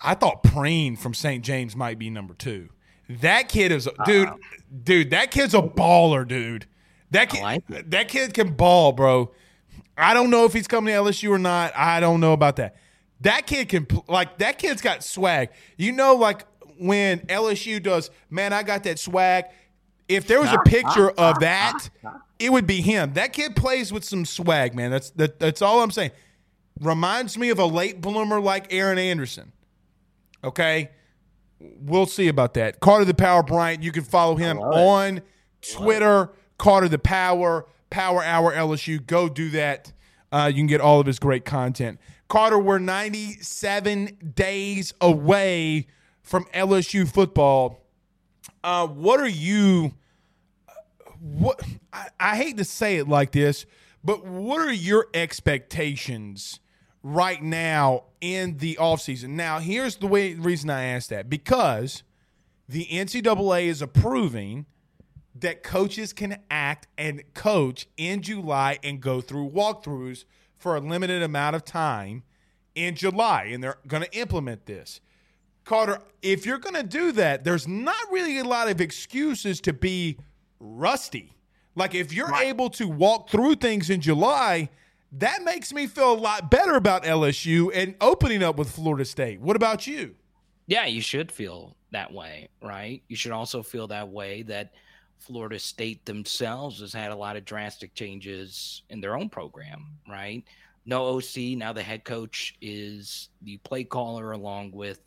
I thought Prean from St. James might be number two. That kid is, dude, uh dude, that kid's a baller, dude. That kid, like that kid can ball, bro. I don't know if he's coming to LSU or not. I don't know about that. That kid can like that kid's got swag. You know, like when LSU does, man, I got that swag. If there was a picture of that, it would be him. That kid plays with some swag, man. That's that, that's all I'm saying. Reminds me of a late bloomer like Aaron Anderson. Okay, we'll see about that. Carter the Power Bryant. You can follow him on Twitter. Carter the Power, Power Hour LSU. Go do that. Uh, you can get all of his great content. Carter, we're 97 days away from LSU football. Uh, what are you? What I, I hate to say it like this, but what are your expectations right now in the offseason? Now, here's the way reason I ask that because the NCAA is approving – that coaches can act and coach in July and go through walkthroughs for a limited amount of time in July, and they're going to implement this. Carter, if you're going to do that, there's not really a lot of excuses to be rusty. Like if you're right. able to walk through things in July, that makes me feel a lot better about LSU and opening up with Florida State. What about you? Yeah, you should feel that way, right? You should also feel that way that – Florida State themselves has had a lot of drastic changes in their own program, right? No OC. Now the head coach is the play caller, along with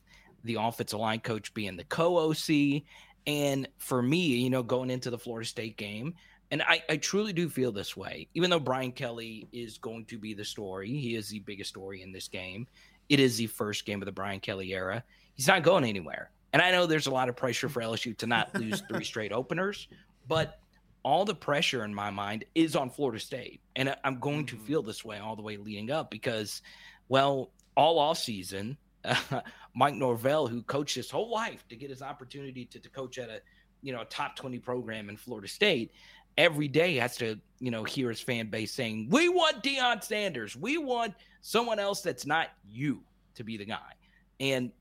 the offensive line coach being the co OC. And for me, you know, going into the Florida State game, and I, I truly do feel this way, even though Brian Kelly is going to be the story, he is the biggest story in this game. It is the first game of the Brian Kelly era. He's not going anywhere. And I know there's a lot of pressure for LSU to not lose three straight openers, but all the pressure in my mind is on Florida State. And I'm going to mm-hmm. feel this way all the way leading up because, well, all off season, uh, Mike Norvell, who coached his whole life to get his opportunity to, to coach at a you know a top 20 program in Florida State, every day has to you know hear his fan base saying, "We want Deion Sanders. We want someone else that's not you to be the guy." And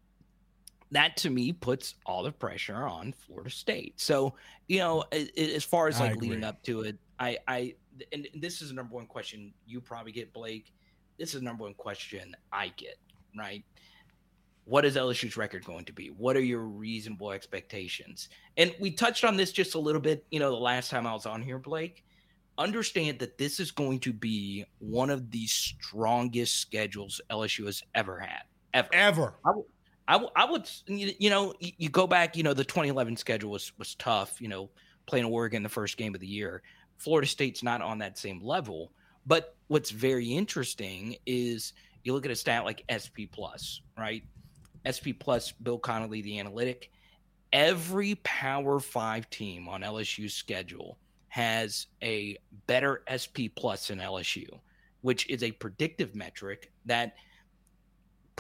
that to me puts all the pressure on Florida State. So, you know, as far as like leading up to it, I, I, and this is the number one question you probably get, Blake. This is the number one question I get, right? What is LSU's record going to be? What are your reasonable expectations? And we touched on this just a little bit, you know, the last time I was on here, Blake. Understand that this is going to be one of the strongest schedules LSU has ever had. Ever. Ever. I, w- I would, you know, you go back, you know, the 2011 schedule was was tough, you know, playing Oregon the first game of the year. Florida State's not on that same level. But what's very interesting is you look at a stat like SP Plus, right? SP Plus, Bill Connelly, the analytic. Every Power Five team on LSU's schedule has a better SP Plus than LSU, which is a predictive metric that –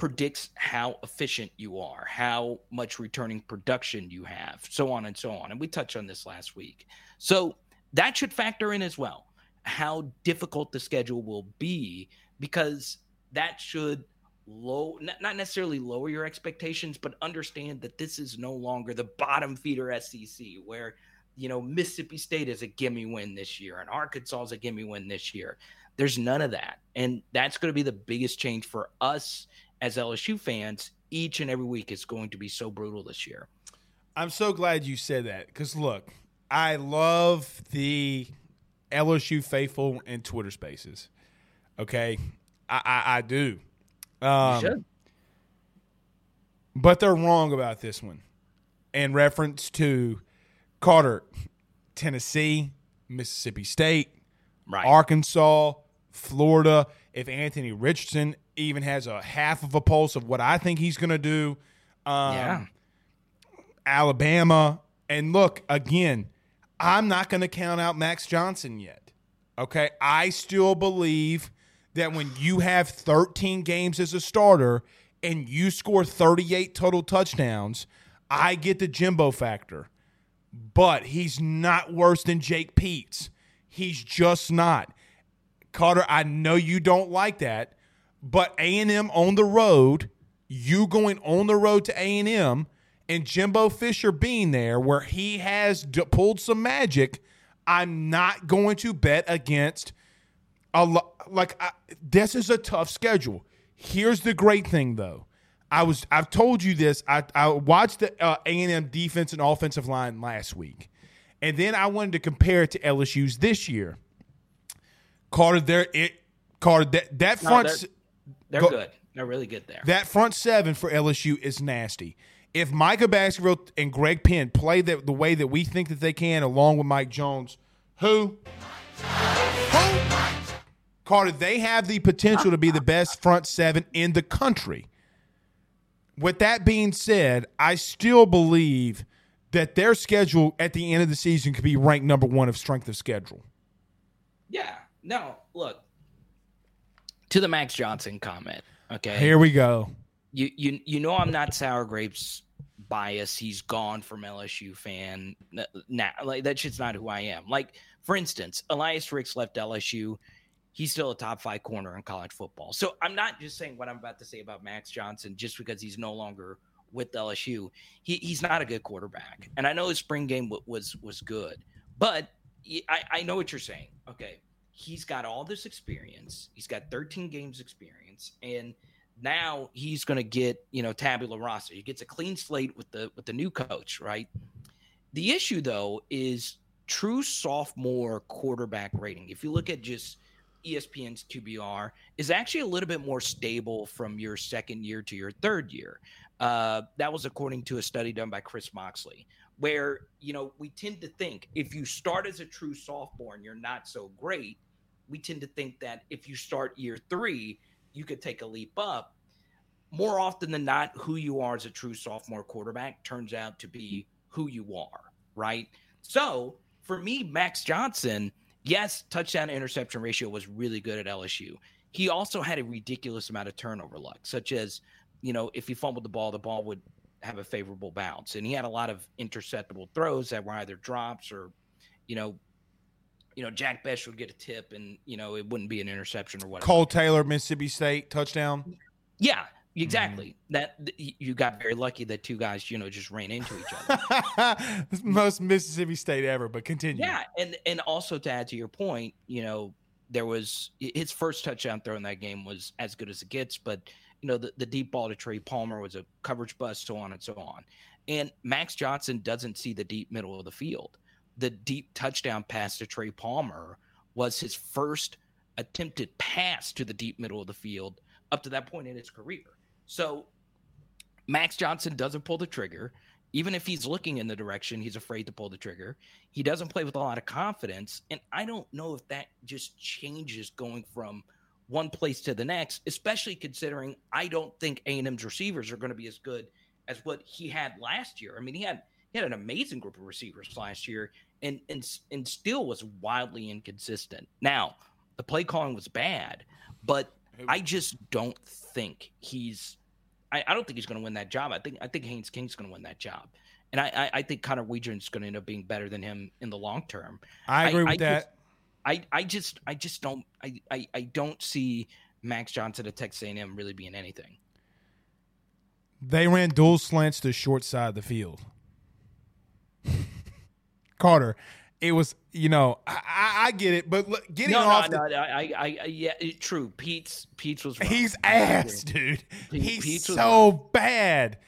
predicts how efficient you are, how much returning production you have, so on and so on. And we touched on this last week. So that should factor in as well how difficult the schedule will be because that should low not necessarily lower your expectations but understand that this is no longer the bottom feeder SEC where you know Mississippi State is a gimme win this year and Arkansas is a gimme win this year. There's none of that. And that's going to be the biggest change for us as LSU fans each and every week is going to be so brutal this year. I'm so glad you said that cuz look I love the LSU faithful in Twitter spaces okay? I, I, I do um, but they're wrong about this one in reference to Carter, Tennessee, Mississippi State, right. Arkansas, Florida. If Anthony Richardson even has a half of a pulse of what I think he's going to do, um, yeah. Alabama. And look, again, I'm not going to count out Max Johnson yet. Okay. I still believe that when you have 13 games as a starter and you score 38 total touchdowns, I get the Jimbo factor. But he's not worse than Jake Peetz. He's just not. Carter, I know you don't like that, but A&M on the road, you going on the road to A&M and Jimbo Fisher being there where he has d- pulled some magic, I'm not going to bet against a lo- like I, this is a tough schedule. Here's the great thing though. I was I've told you this. I, I watched the uh, A&M defense and offensive line last week. And then I wanted to compare it to LSU's this year. Carter there it Carter that that front no, they're, they're go, good. They're really good there. That front seven for LSU is nasty. If Micah Baskerville and Greg Penn play the, the way that we think that they can, along with Mike Jones, who Carter, they have the potential to be the best front seven in the country. With that being said, I still believe that their schedule at the end of the season could be ranked number one of strength of schedule. Yeah. No, look. To the Max Johnson comment. Okay. Here we go. You you you know I'm not sour grapes bias. He's gone from LSU fan. Now, like that shit's not who I am. Like, for instance, Elias Ricks left LSU he's still a top five corner in college football. So I'm not just saying what I'm about to say about Max Johnson just because he's no longer with LSU. He, he's not a good quarterback, and I know his spring game w- was was good, but I, I know what you're saying. Okay, he's got all this experience. He's got 13 games experience, and now he's going to get you know tabula rasa. He gets a clean slate with the with the new coach, right? The issue though is true sophomore quarterback rating. If you look at just ESPN's QBR is actually a little bit more stable from your second year to your third year. Uh, that was according to a study done by Chris Moxley, where you know we tend to think if you start as a true sophomore and you're not so great, we tend to think that if you start year three, you could take a leap up. More often than not, who you are as a true sophomore quarterback turns out to be who you are, right? So for me, Max Johnson yes, touchdown interception ratio was really good at LSU. He also had a ridiculous amount of turnover luck, such as, you know, if he fumbled the ball, the ball would have a favorable bounce. And he had a lot of interceptable throws that were either drops or, you know, you know, Jack Bech would get a tip and, you know, it wouldn't be an interception or whatever. Cole Taylor, Mississippi State touchdown. Yeah, Exactly. Mm-hmm. That you got very lucky that two guys, you know, just ran into each other. Most Mississippi State ever, but continue. Yeah, and and also to add to your point, you know, there was his first touchdown throw in that game was as good as it gets, but you know, the, the deep ball to Trey Palmer was a coverage bust, so on and so on. And Max Johnson doesn't see the deep middle of the field. The deep touchdown pass to Trey Palmer was his first attempted pass to the deep middle of the field up to that point in his career. So Max Johnson doesn't pull the trigger. Even if he's looking in the direction, he's afraid to pull the trigger. He doesn't play with a lot of confidence. And I don't know if that just changes going from one place to the next, especially considering I don't think A&M's receivers are going to be as good as what he had last year. I mean, he had he had an amazing group of receivers last year and and and still was wildly inconsistent. Now, the play calling was bad, but I just don't think he's I, I don't think he's going to win that job. I think I think Haynes King's going to win that job, and I, I, I think Conner Weigman's going to end up being better than him in the long term. I agree with I that. Just, I, I just I just don't I, I, I don't see Max Johnson at Texas A&M really being anything. They ran dual slants to short side of the field. Carter, it was you know I, I, get it, but look, getting No, off no, the, no, I, I, I, yeah, it- true. Peetz Peetz was wrong. he's ass, dude. Pete- he's Peetz so bad.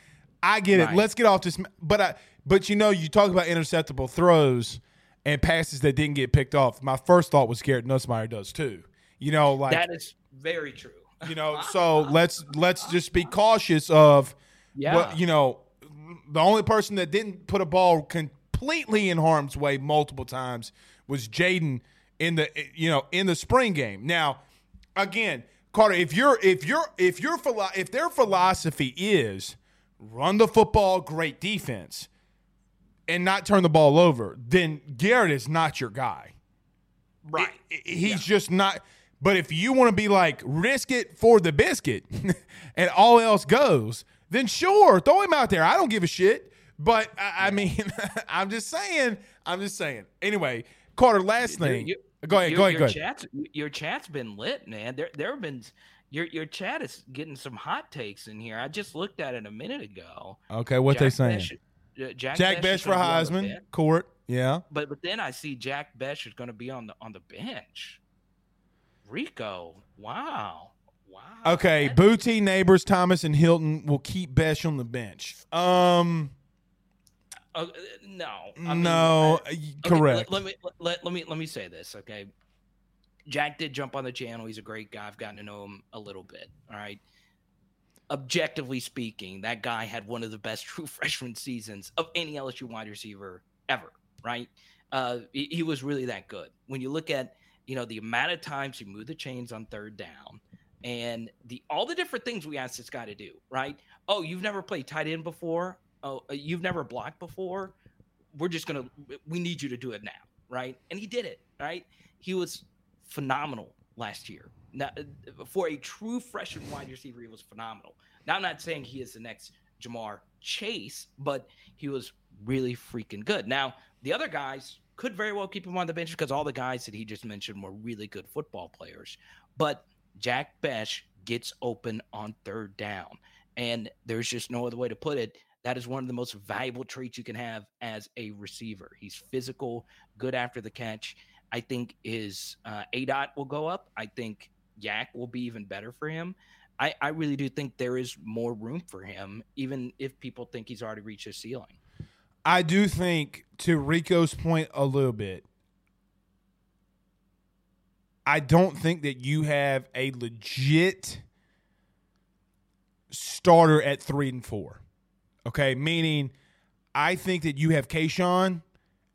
I get it. Let's get off this, but I but you know you talk about interceptable throws and passes that didn't get picked off. My first thought was Garrett Nussmeier does too. You know, like That is very true. you know so let's let's just be cautious of Yeah. what you know the only person that didn't put a ball completely in harm's way multiple times was Jayden in the you know in the spring game now again Carter if you're if you're if your if their philosophy is run the football great defense and not turn the ball over then Garrett is not your guy Right. He's just not. But if you want to be like risk it for the biscuit, and all else goes, then sure, throw him out there. I don't give a shit. But I, I mean, I'm just saying. I'm just saying. Anyway, Carter. Last thing. You- go ahead. your, Go ahead. Your Go ahead. chat's your chat's been lit, man. There there have been your your chat is getting some hot takes in here. I just looked at it a minute ago. Okay. What they Jack saying? Bech- uh, Jack, Jack Bech Bech for gonna be on the Heisman. Court. Yeah. But but then I see Jack Bech is going to be on the on the bench. Rico, wow, wow. Okay. Boutte, Nabers, Thomas, and Hilton will keep Bech on the bench. Um. Uh, no, I mean, no. uh, y- Okay, correct. Let, let me let, let me let me say this, okay? Jack did jump on the channel. He's a great guy. I've gotten to know him a little bit. All right. Objectively speaking, that guy had one of the best true freshman seasons of any LSU wide receiver ever. Right. Uh, he, he was really that good. When you look at you know the amount of times he moved the chains on third down, and the all the different things we asked this guy to do. Right. Oh, you've never played tight end before. Oh, uh, you've never blocked before we're just gonna we need you to do it now right? And he did it right? He was phenomenal last year. Now, uh, for a true freshman wide receiver he was phenomenal. Now i'm not saying he is the next Ja'Marr Chase but he was really freaking good. Now the other guys could very well keep him on the bench because all the guys that he just mentioned were really good football players. But jack Bech gets open on third down and there's just no other way to put it that is one of the most valuable traits you can have as a receiver. He's physical, good after the catch. I think his uh, aDOT will go up. I think YAC will be even better for him. I, I really do think there is more room for him, even if people think he's already reached his ceiling. I do think, to Rico's point a little bit, I don't think that you have a legit starter at three and four. Okay, meaning I think that you have Kayshon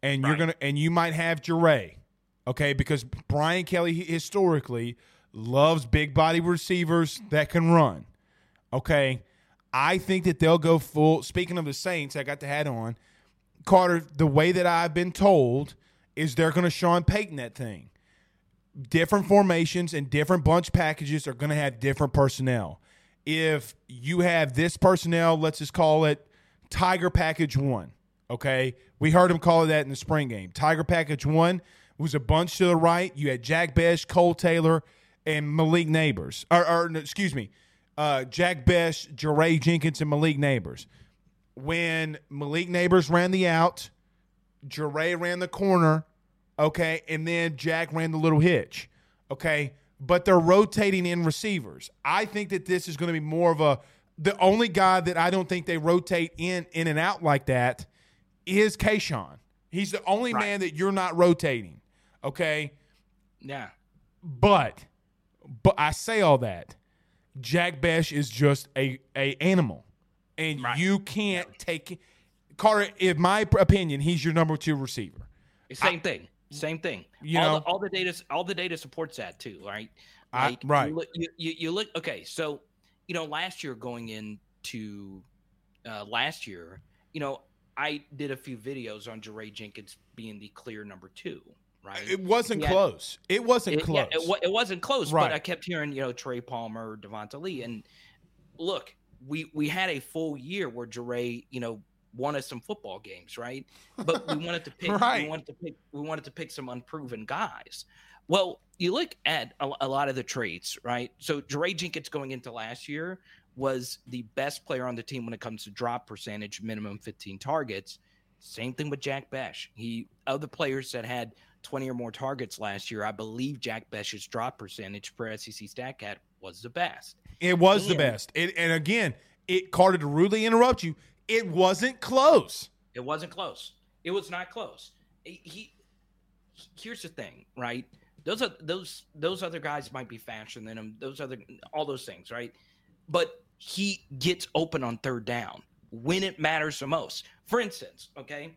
and you're gonna and you might have Jaray. Okay, because Brian Kelly historically loves big body receivers that can run. Okay. I think that they'll go full. Speaking of the Saints, I got the hat on. Carter, the way that I've been told is they're going to Sean Payton that thing. Different formations and different bunch packages are going to have different personnel. If you have this personnel, let's just call it Tiger Package One. Okay, we heard him call it that in the spring game. Tiger Package One was a bunch to the right. You had Jack Bech, Cole Taylor, and Malik Nabers. Or, or excuse me, uh, Jack Bech, Jaray Jenkins, and Malik Nabers. When Malik Nabers ran the out, Jaray ran the corner, okay, and then Jack ran the little hitch, okay. But they're rotating in receivers. I think that this is going to be more of a. The only guy that I don't think they rotate in in and out like that is Kayshon. He's the only Right. man that you're not rotating, okay. Yeah. But, but I say all that. Jack Bech is just a a animal, and Right. you can't take Carter. In my opinion, he's your number two receiver. Same thing. Same thing. You all, know- the, all the data, all the data supports that too, right? I- right. You look, you, you, look. Okay, so you know, last year going into uh, last year, you know, I did a few videos on Jaray Jenkins being the clear number two, right? It wasn't close. It wasn't It- close. Yeah, it, it wasn't close, Right. but I kept hearing, you know, Trey Palmer, Devonta Lee, and look, we we had a full year where Jaray, you know, us some football games, right? But we wanted to pick Right. we wanted to pick we wanted to pick some unproven guys. Well, you look at a, a lot of the traits, right? So Jaray Jenkins going into last year was the best player on the team when it comes to drop percentage, minimum 15 targets. Same thing with Jack Bech. He other players that had 20 or more targets last year, I believe Jack Bech's drop percentage per SEC StatCat was the best. It was the best. It, and again, it Carter to rudely interrupt you. It wasn't close. It wasn't close. It was not close. He, he- here's the thing, right? Those are those those other guys might be faster than him. Those other all those things, right? But he gets open on third down when it matters the most. For instance, okay,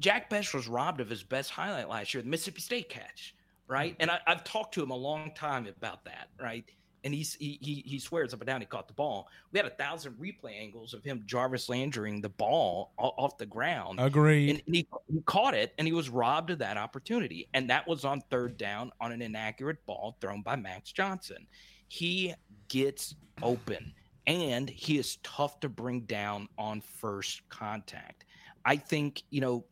Jack Bech was robbed of his best highlight last year, the Mississippi State catch, right? Mm-hmm. And I, I've talked to him a long time about that, right? And he's, he, he he swears up and down he caught the ball. We had a thousand replay angles of him Jarvis Landrying the ball off the ground, Agreed. and, and he, he caught it, and he was robbed of that opportunity. And that was on third down on an inaccurate ball thrown by Max Johnson. He gets open, and he is tough to bring down on first contact. I think, you know,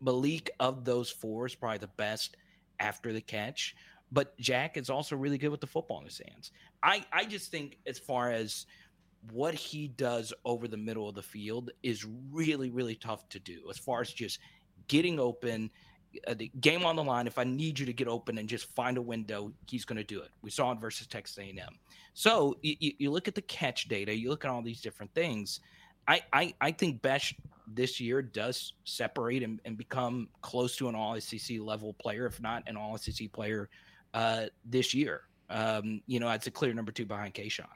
Malik of those four is probably the best after the catch, but Jack is also really good with the football in his hands. I, I just think, as far as what he does over the middle of the field, is really, really tough to do as far as just getting open. Uh, the game on the line. If I need you to get open and just find a window, he's going to do it. We saw it versus Texas A&M. So you, you, look at the catch data, you look at all these different things. I, I, I think Bech this year does separate and, and become close to an all SEC level player, if not an all SEC player uh, this year. Um, you know, it's a clear number two behind Kayshon.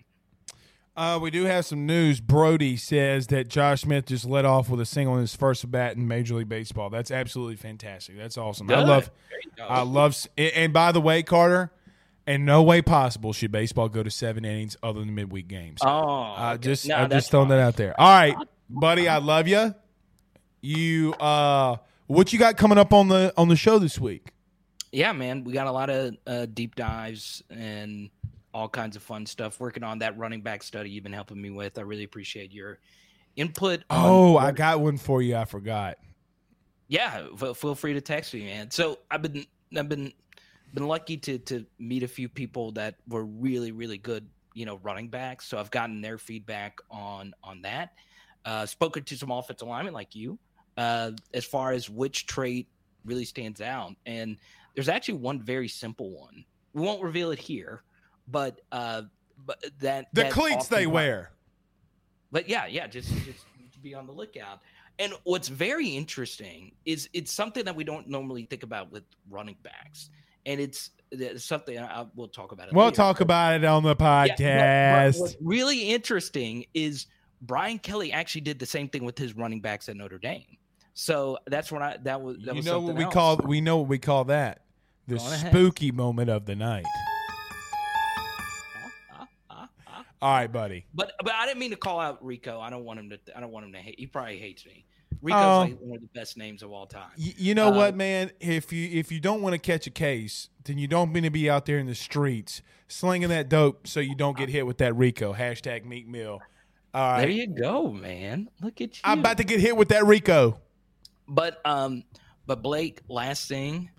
Uh, we do have some news. Brody says that Josh Smith just led off with a single in his first bat in Major League Baseball. That's absolutely fantastic. That's awesome. I love. There you go. I love. And by the way, Carter, in no way possible should baseball go to seven innings other than midweek games. oh, I just No, I that's just throwing fine. that out there. All right, buddy, I love you. You uh, what you got coming up on the on the show this week? Yeah, man, we got a lot of uh, deep dives and all kinds of fun stuff. Working on that running back study you've been helping me with. I really appreciate your input. Oh, what- I got one for you. I forgot. yeah. f- Feel free to text me, man. So I've been I've been been lucky to to meet a few people that were really really good, you know, running backs. So I've gotten their feedback on on that. Uh, spoken to some offensive linemen like you, uh, as far as which trait really stands out. And there's actually one very simple one. We won't reveal it here, but uh, but that The that cleats they offensive line- wear. but yeah, yeah, just just be on the lookout. And what's very interesting is it's something that we don't normally think about with running backs, and it's, it's something I, I- we'll talk about. It We'll later. talk about it on the Yeah, but- but podcast. what's really interesting is Brian Kelly actually did the same thing with his running backs at Notre Dame. So that's when I that was that you was know what we else. call we know what we call that the spooky moment of the night. All right, buddy. But but I didn't mean to call out Rico. I don't want him to. I don't want him to hate. He probably hates me. Rico's Oh. like one of the best names of all time. Y- you know Uh, what, man? If you if you don't want to catch a case, then you don't mean to be out there in the streets slinging that dope, so you don't get hit with that Rico hashtag Meek Mill. All There you go, man. Look at you. I'm about to get hit with that Rico. But um, but Blake, last thing,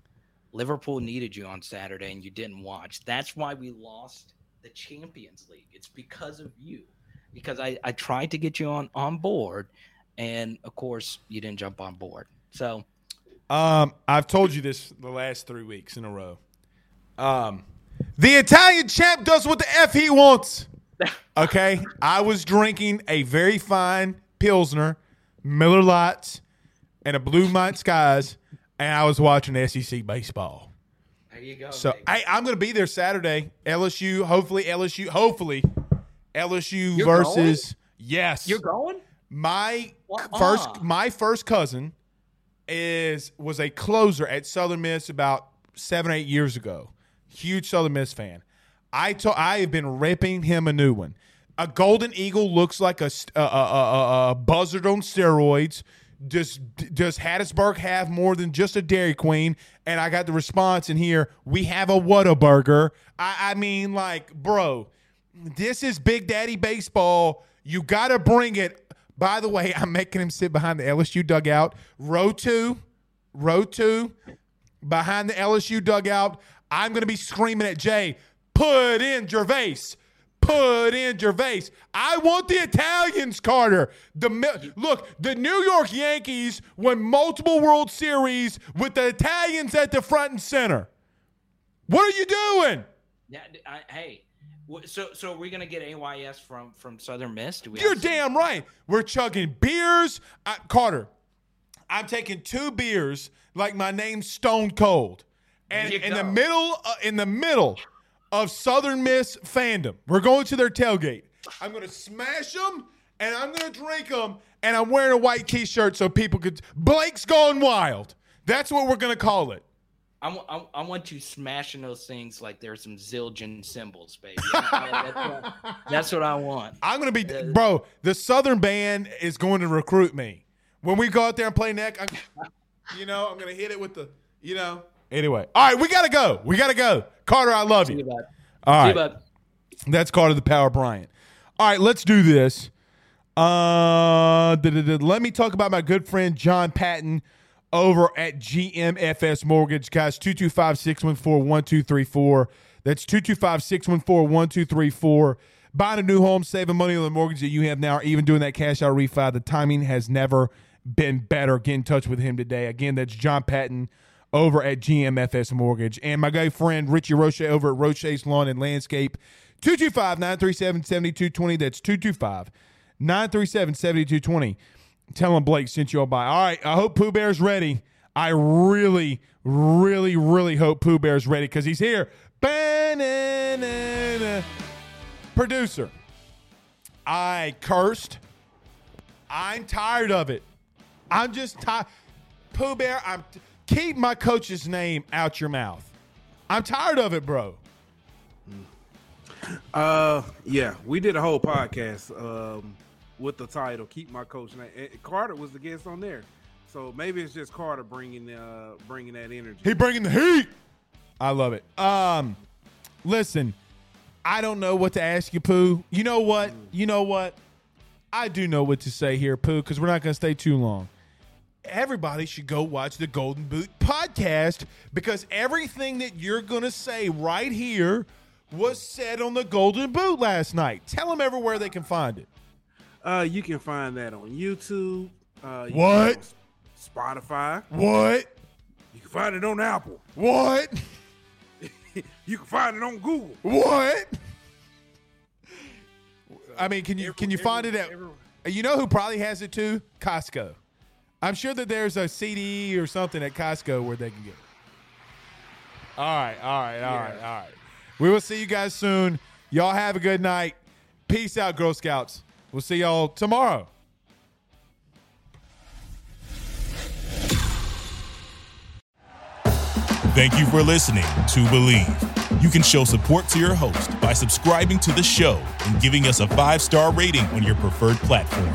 Liverpool needed you on Saturday and you didn't watch. That's why we lost the Champions League. It's because of you. Because I I tried to get you on on board, and of course you didn't jump on board. So Um, I've told you this the last three weeks in a row. Um, the Italian champ does what the f he wants. Okay, I was drinking a very fine pilsner, Miller Lites, and a Blue Night Skies, and I was watching SEC baseball. there you go. So baby. I, I'm going to be there Saturday. LSU, hopefully LSU, hopefully LSU You're versus yes. you're going. My Uh-uh. first my first cousin is was a closer at Southern Miss about seven eight years ago. Huge Southern Miss fan. I to, I have been ripping him a new one. A golden eagle looks like a, a, a, a, a buzzard on steroids. Does does Hattiesburg have more than just a Dairy Queen? And I got the response in here. We have a Whataburger. I, I mean, like, bro, This is Big Daddy baseball. You got to bring it. By the way, I'm making him sit behind the LSU dugout. Row two, row two, behind the LSU dugout. I'm to be screaming at Jay, put in Gervase. Put in Gervase. I want the Italians, Carter. The look, the New York Yankees won multiple World Series with the Italians at the front and center. What are you doing? Yeah, I, hey, so so are we gonna get AYS from from Southern Miss? Do we? You're have some- damn right. We're chugging beers. I, Carter, I'm taking two beers like my name's Stone Cold, and in the middle, uh, in the middle of Southern Miss fandom, we're going to their tailgate. I'm gonna smash them, and I'm gonna drink them, and I'm wearing a white T-shirt so people could. Blake's going wild. That's what we're gonna call it. I, I, I want you smashing those things like there's some zildjian cymbals, baby. That's, what, that's what I want. I'm gonna be, uh, bro. The Southern band is going to recruit me when we go out there and play neck. I'm, you know, I'm gonna hit it with the, you know. Anyway, all right, we gotta go. We gotta go. Carter, I love you, you. All See you, that's Carter the Power Bryant. All right, let's do this. Uh, let me talk about my good friend John Patton over at GMFS Mortgage. Guys, 225 614 1234. That's 225 614 1234. Buying a new home, saving money on the mortgage that you have now, or even doing that cash out refi. The timing has never been better. Get in touch with him today. Again, that's John Patton over at GMFS Mortgage. And my guy friend Richie Roche over at Roche's Lawn and Landscape. 225 937 7220. That's 225 937 7220. Tell him Blake sent you all by. All right. I hope Pooh Bear's ready. I really, really, really hope Pooh Bear's ready because he's here. Ba-na-na-na. Producer, I cursed. I'm tired of it. I'm just tired. Pooh Bear, I'm keep my coach's name out your mouth. I'm tired of it, bro. Uh, yeah, we did a whole podcast um, with the title "Keep My Coach." Name. And Carter was the guest on there, so maybe it's just Carter bringing uh bringing that energy. He bringing the heat. I love it. Um, listen, I don't know what to ask you, Pooh. You know what? You know what? I do know what to say here, Pooh, because we're not going to stay too long. Everybody should go watch the Golden Boot podcast because everything that you're going to say right here was said on the Golden Boot last night. Tell them everywhere they can find it. Uh, you can find that on YouTube. Uh, you What? Spotify. What? You can find it on Apple. What? You can find it on Google. What? I mean, can you can you find it at? You know who probably has it too? Costco. I'm sure that there's a CD or something at Costco where they can get it. All right, all right, all right, all right. We will see you guys soon. Y'all have a good night. Peace out, Girl Scouts. We'll see y'all tomorrow. Thank you for listening to Bleav. You can show support to your host by subscribing to the show and giving us a five star rating on your preferred platform.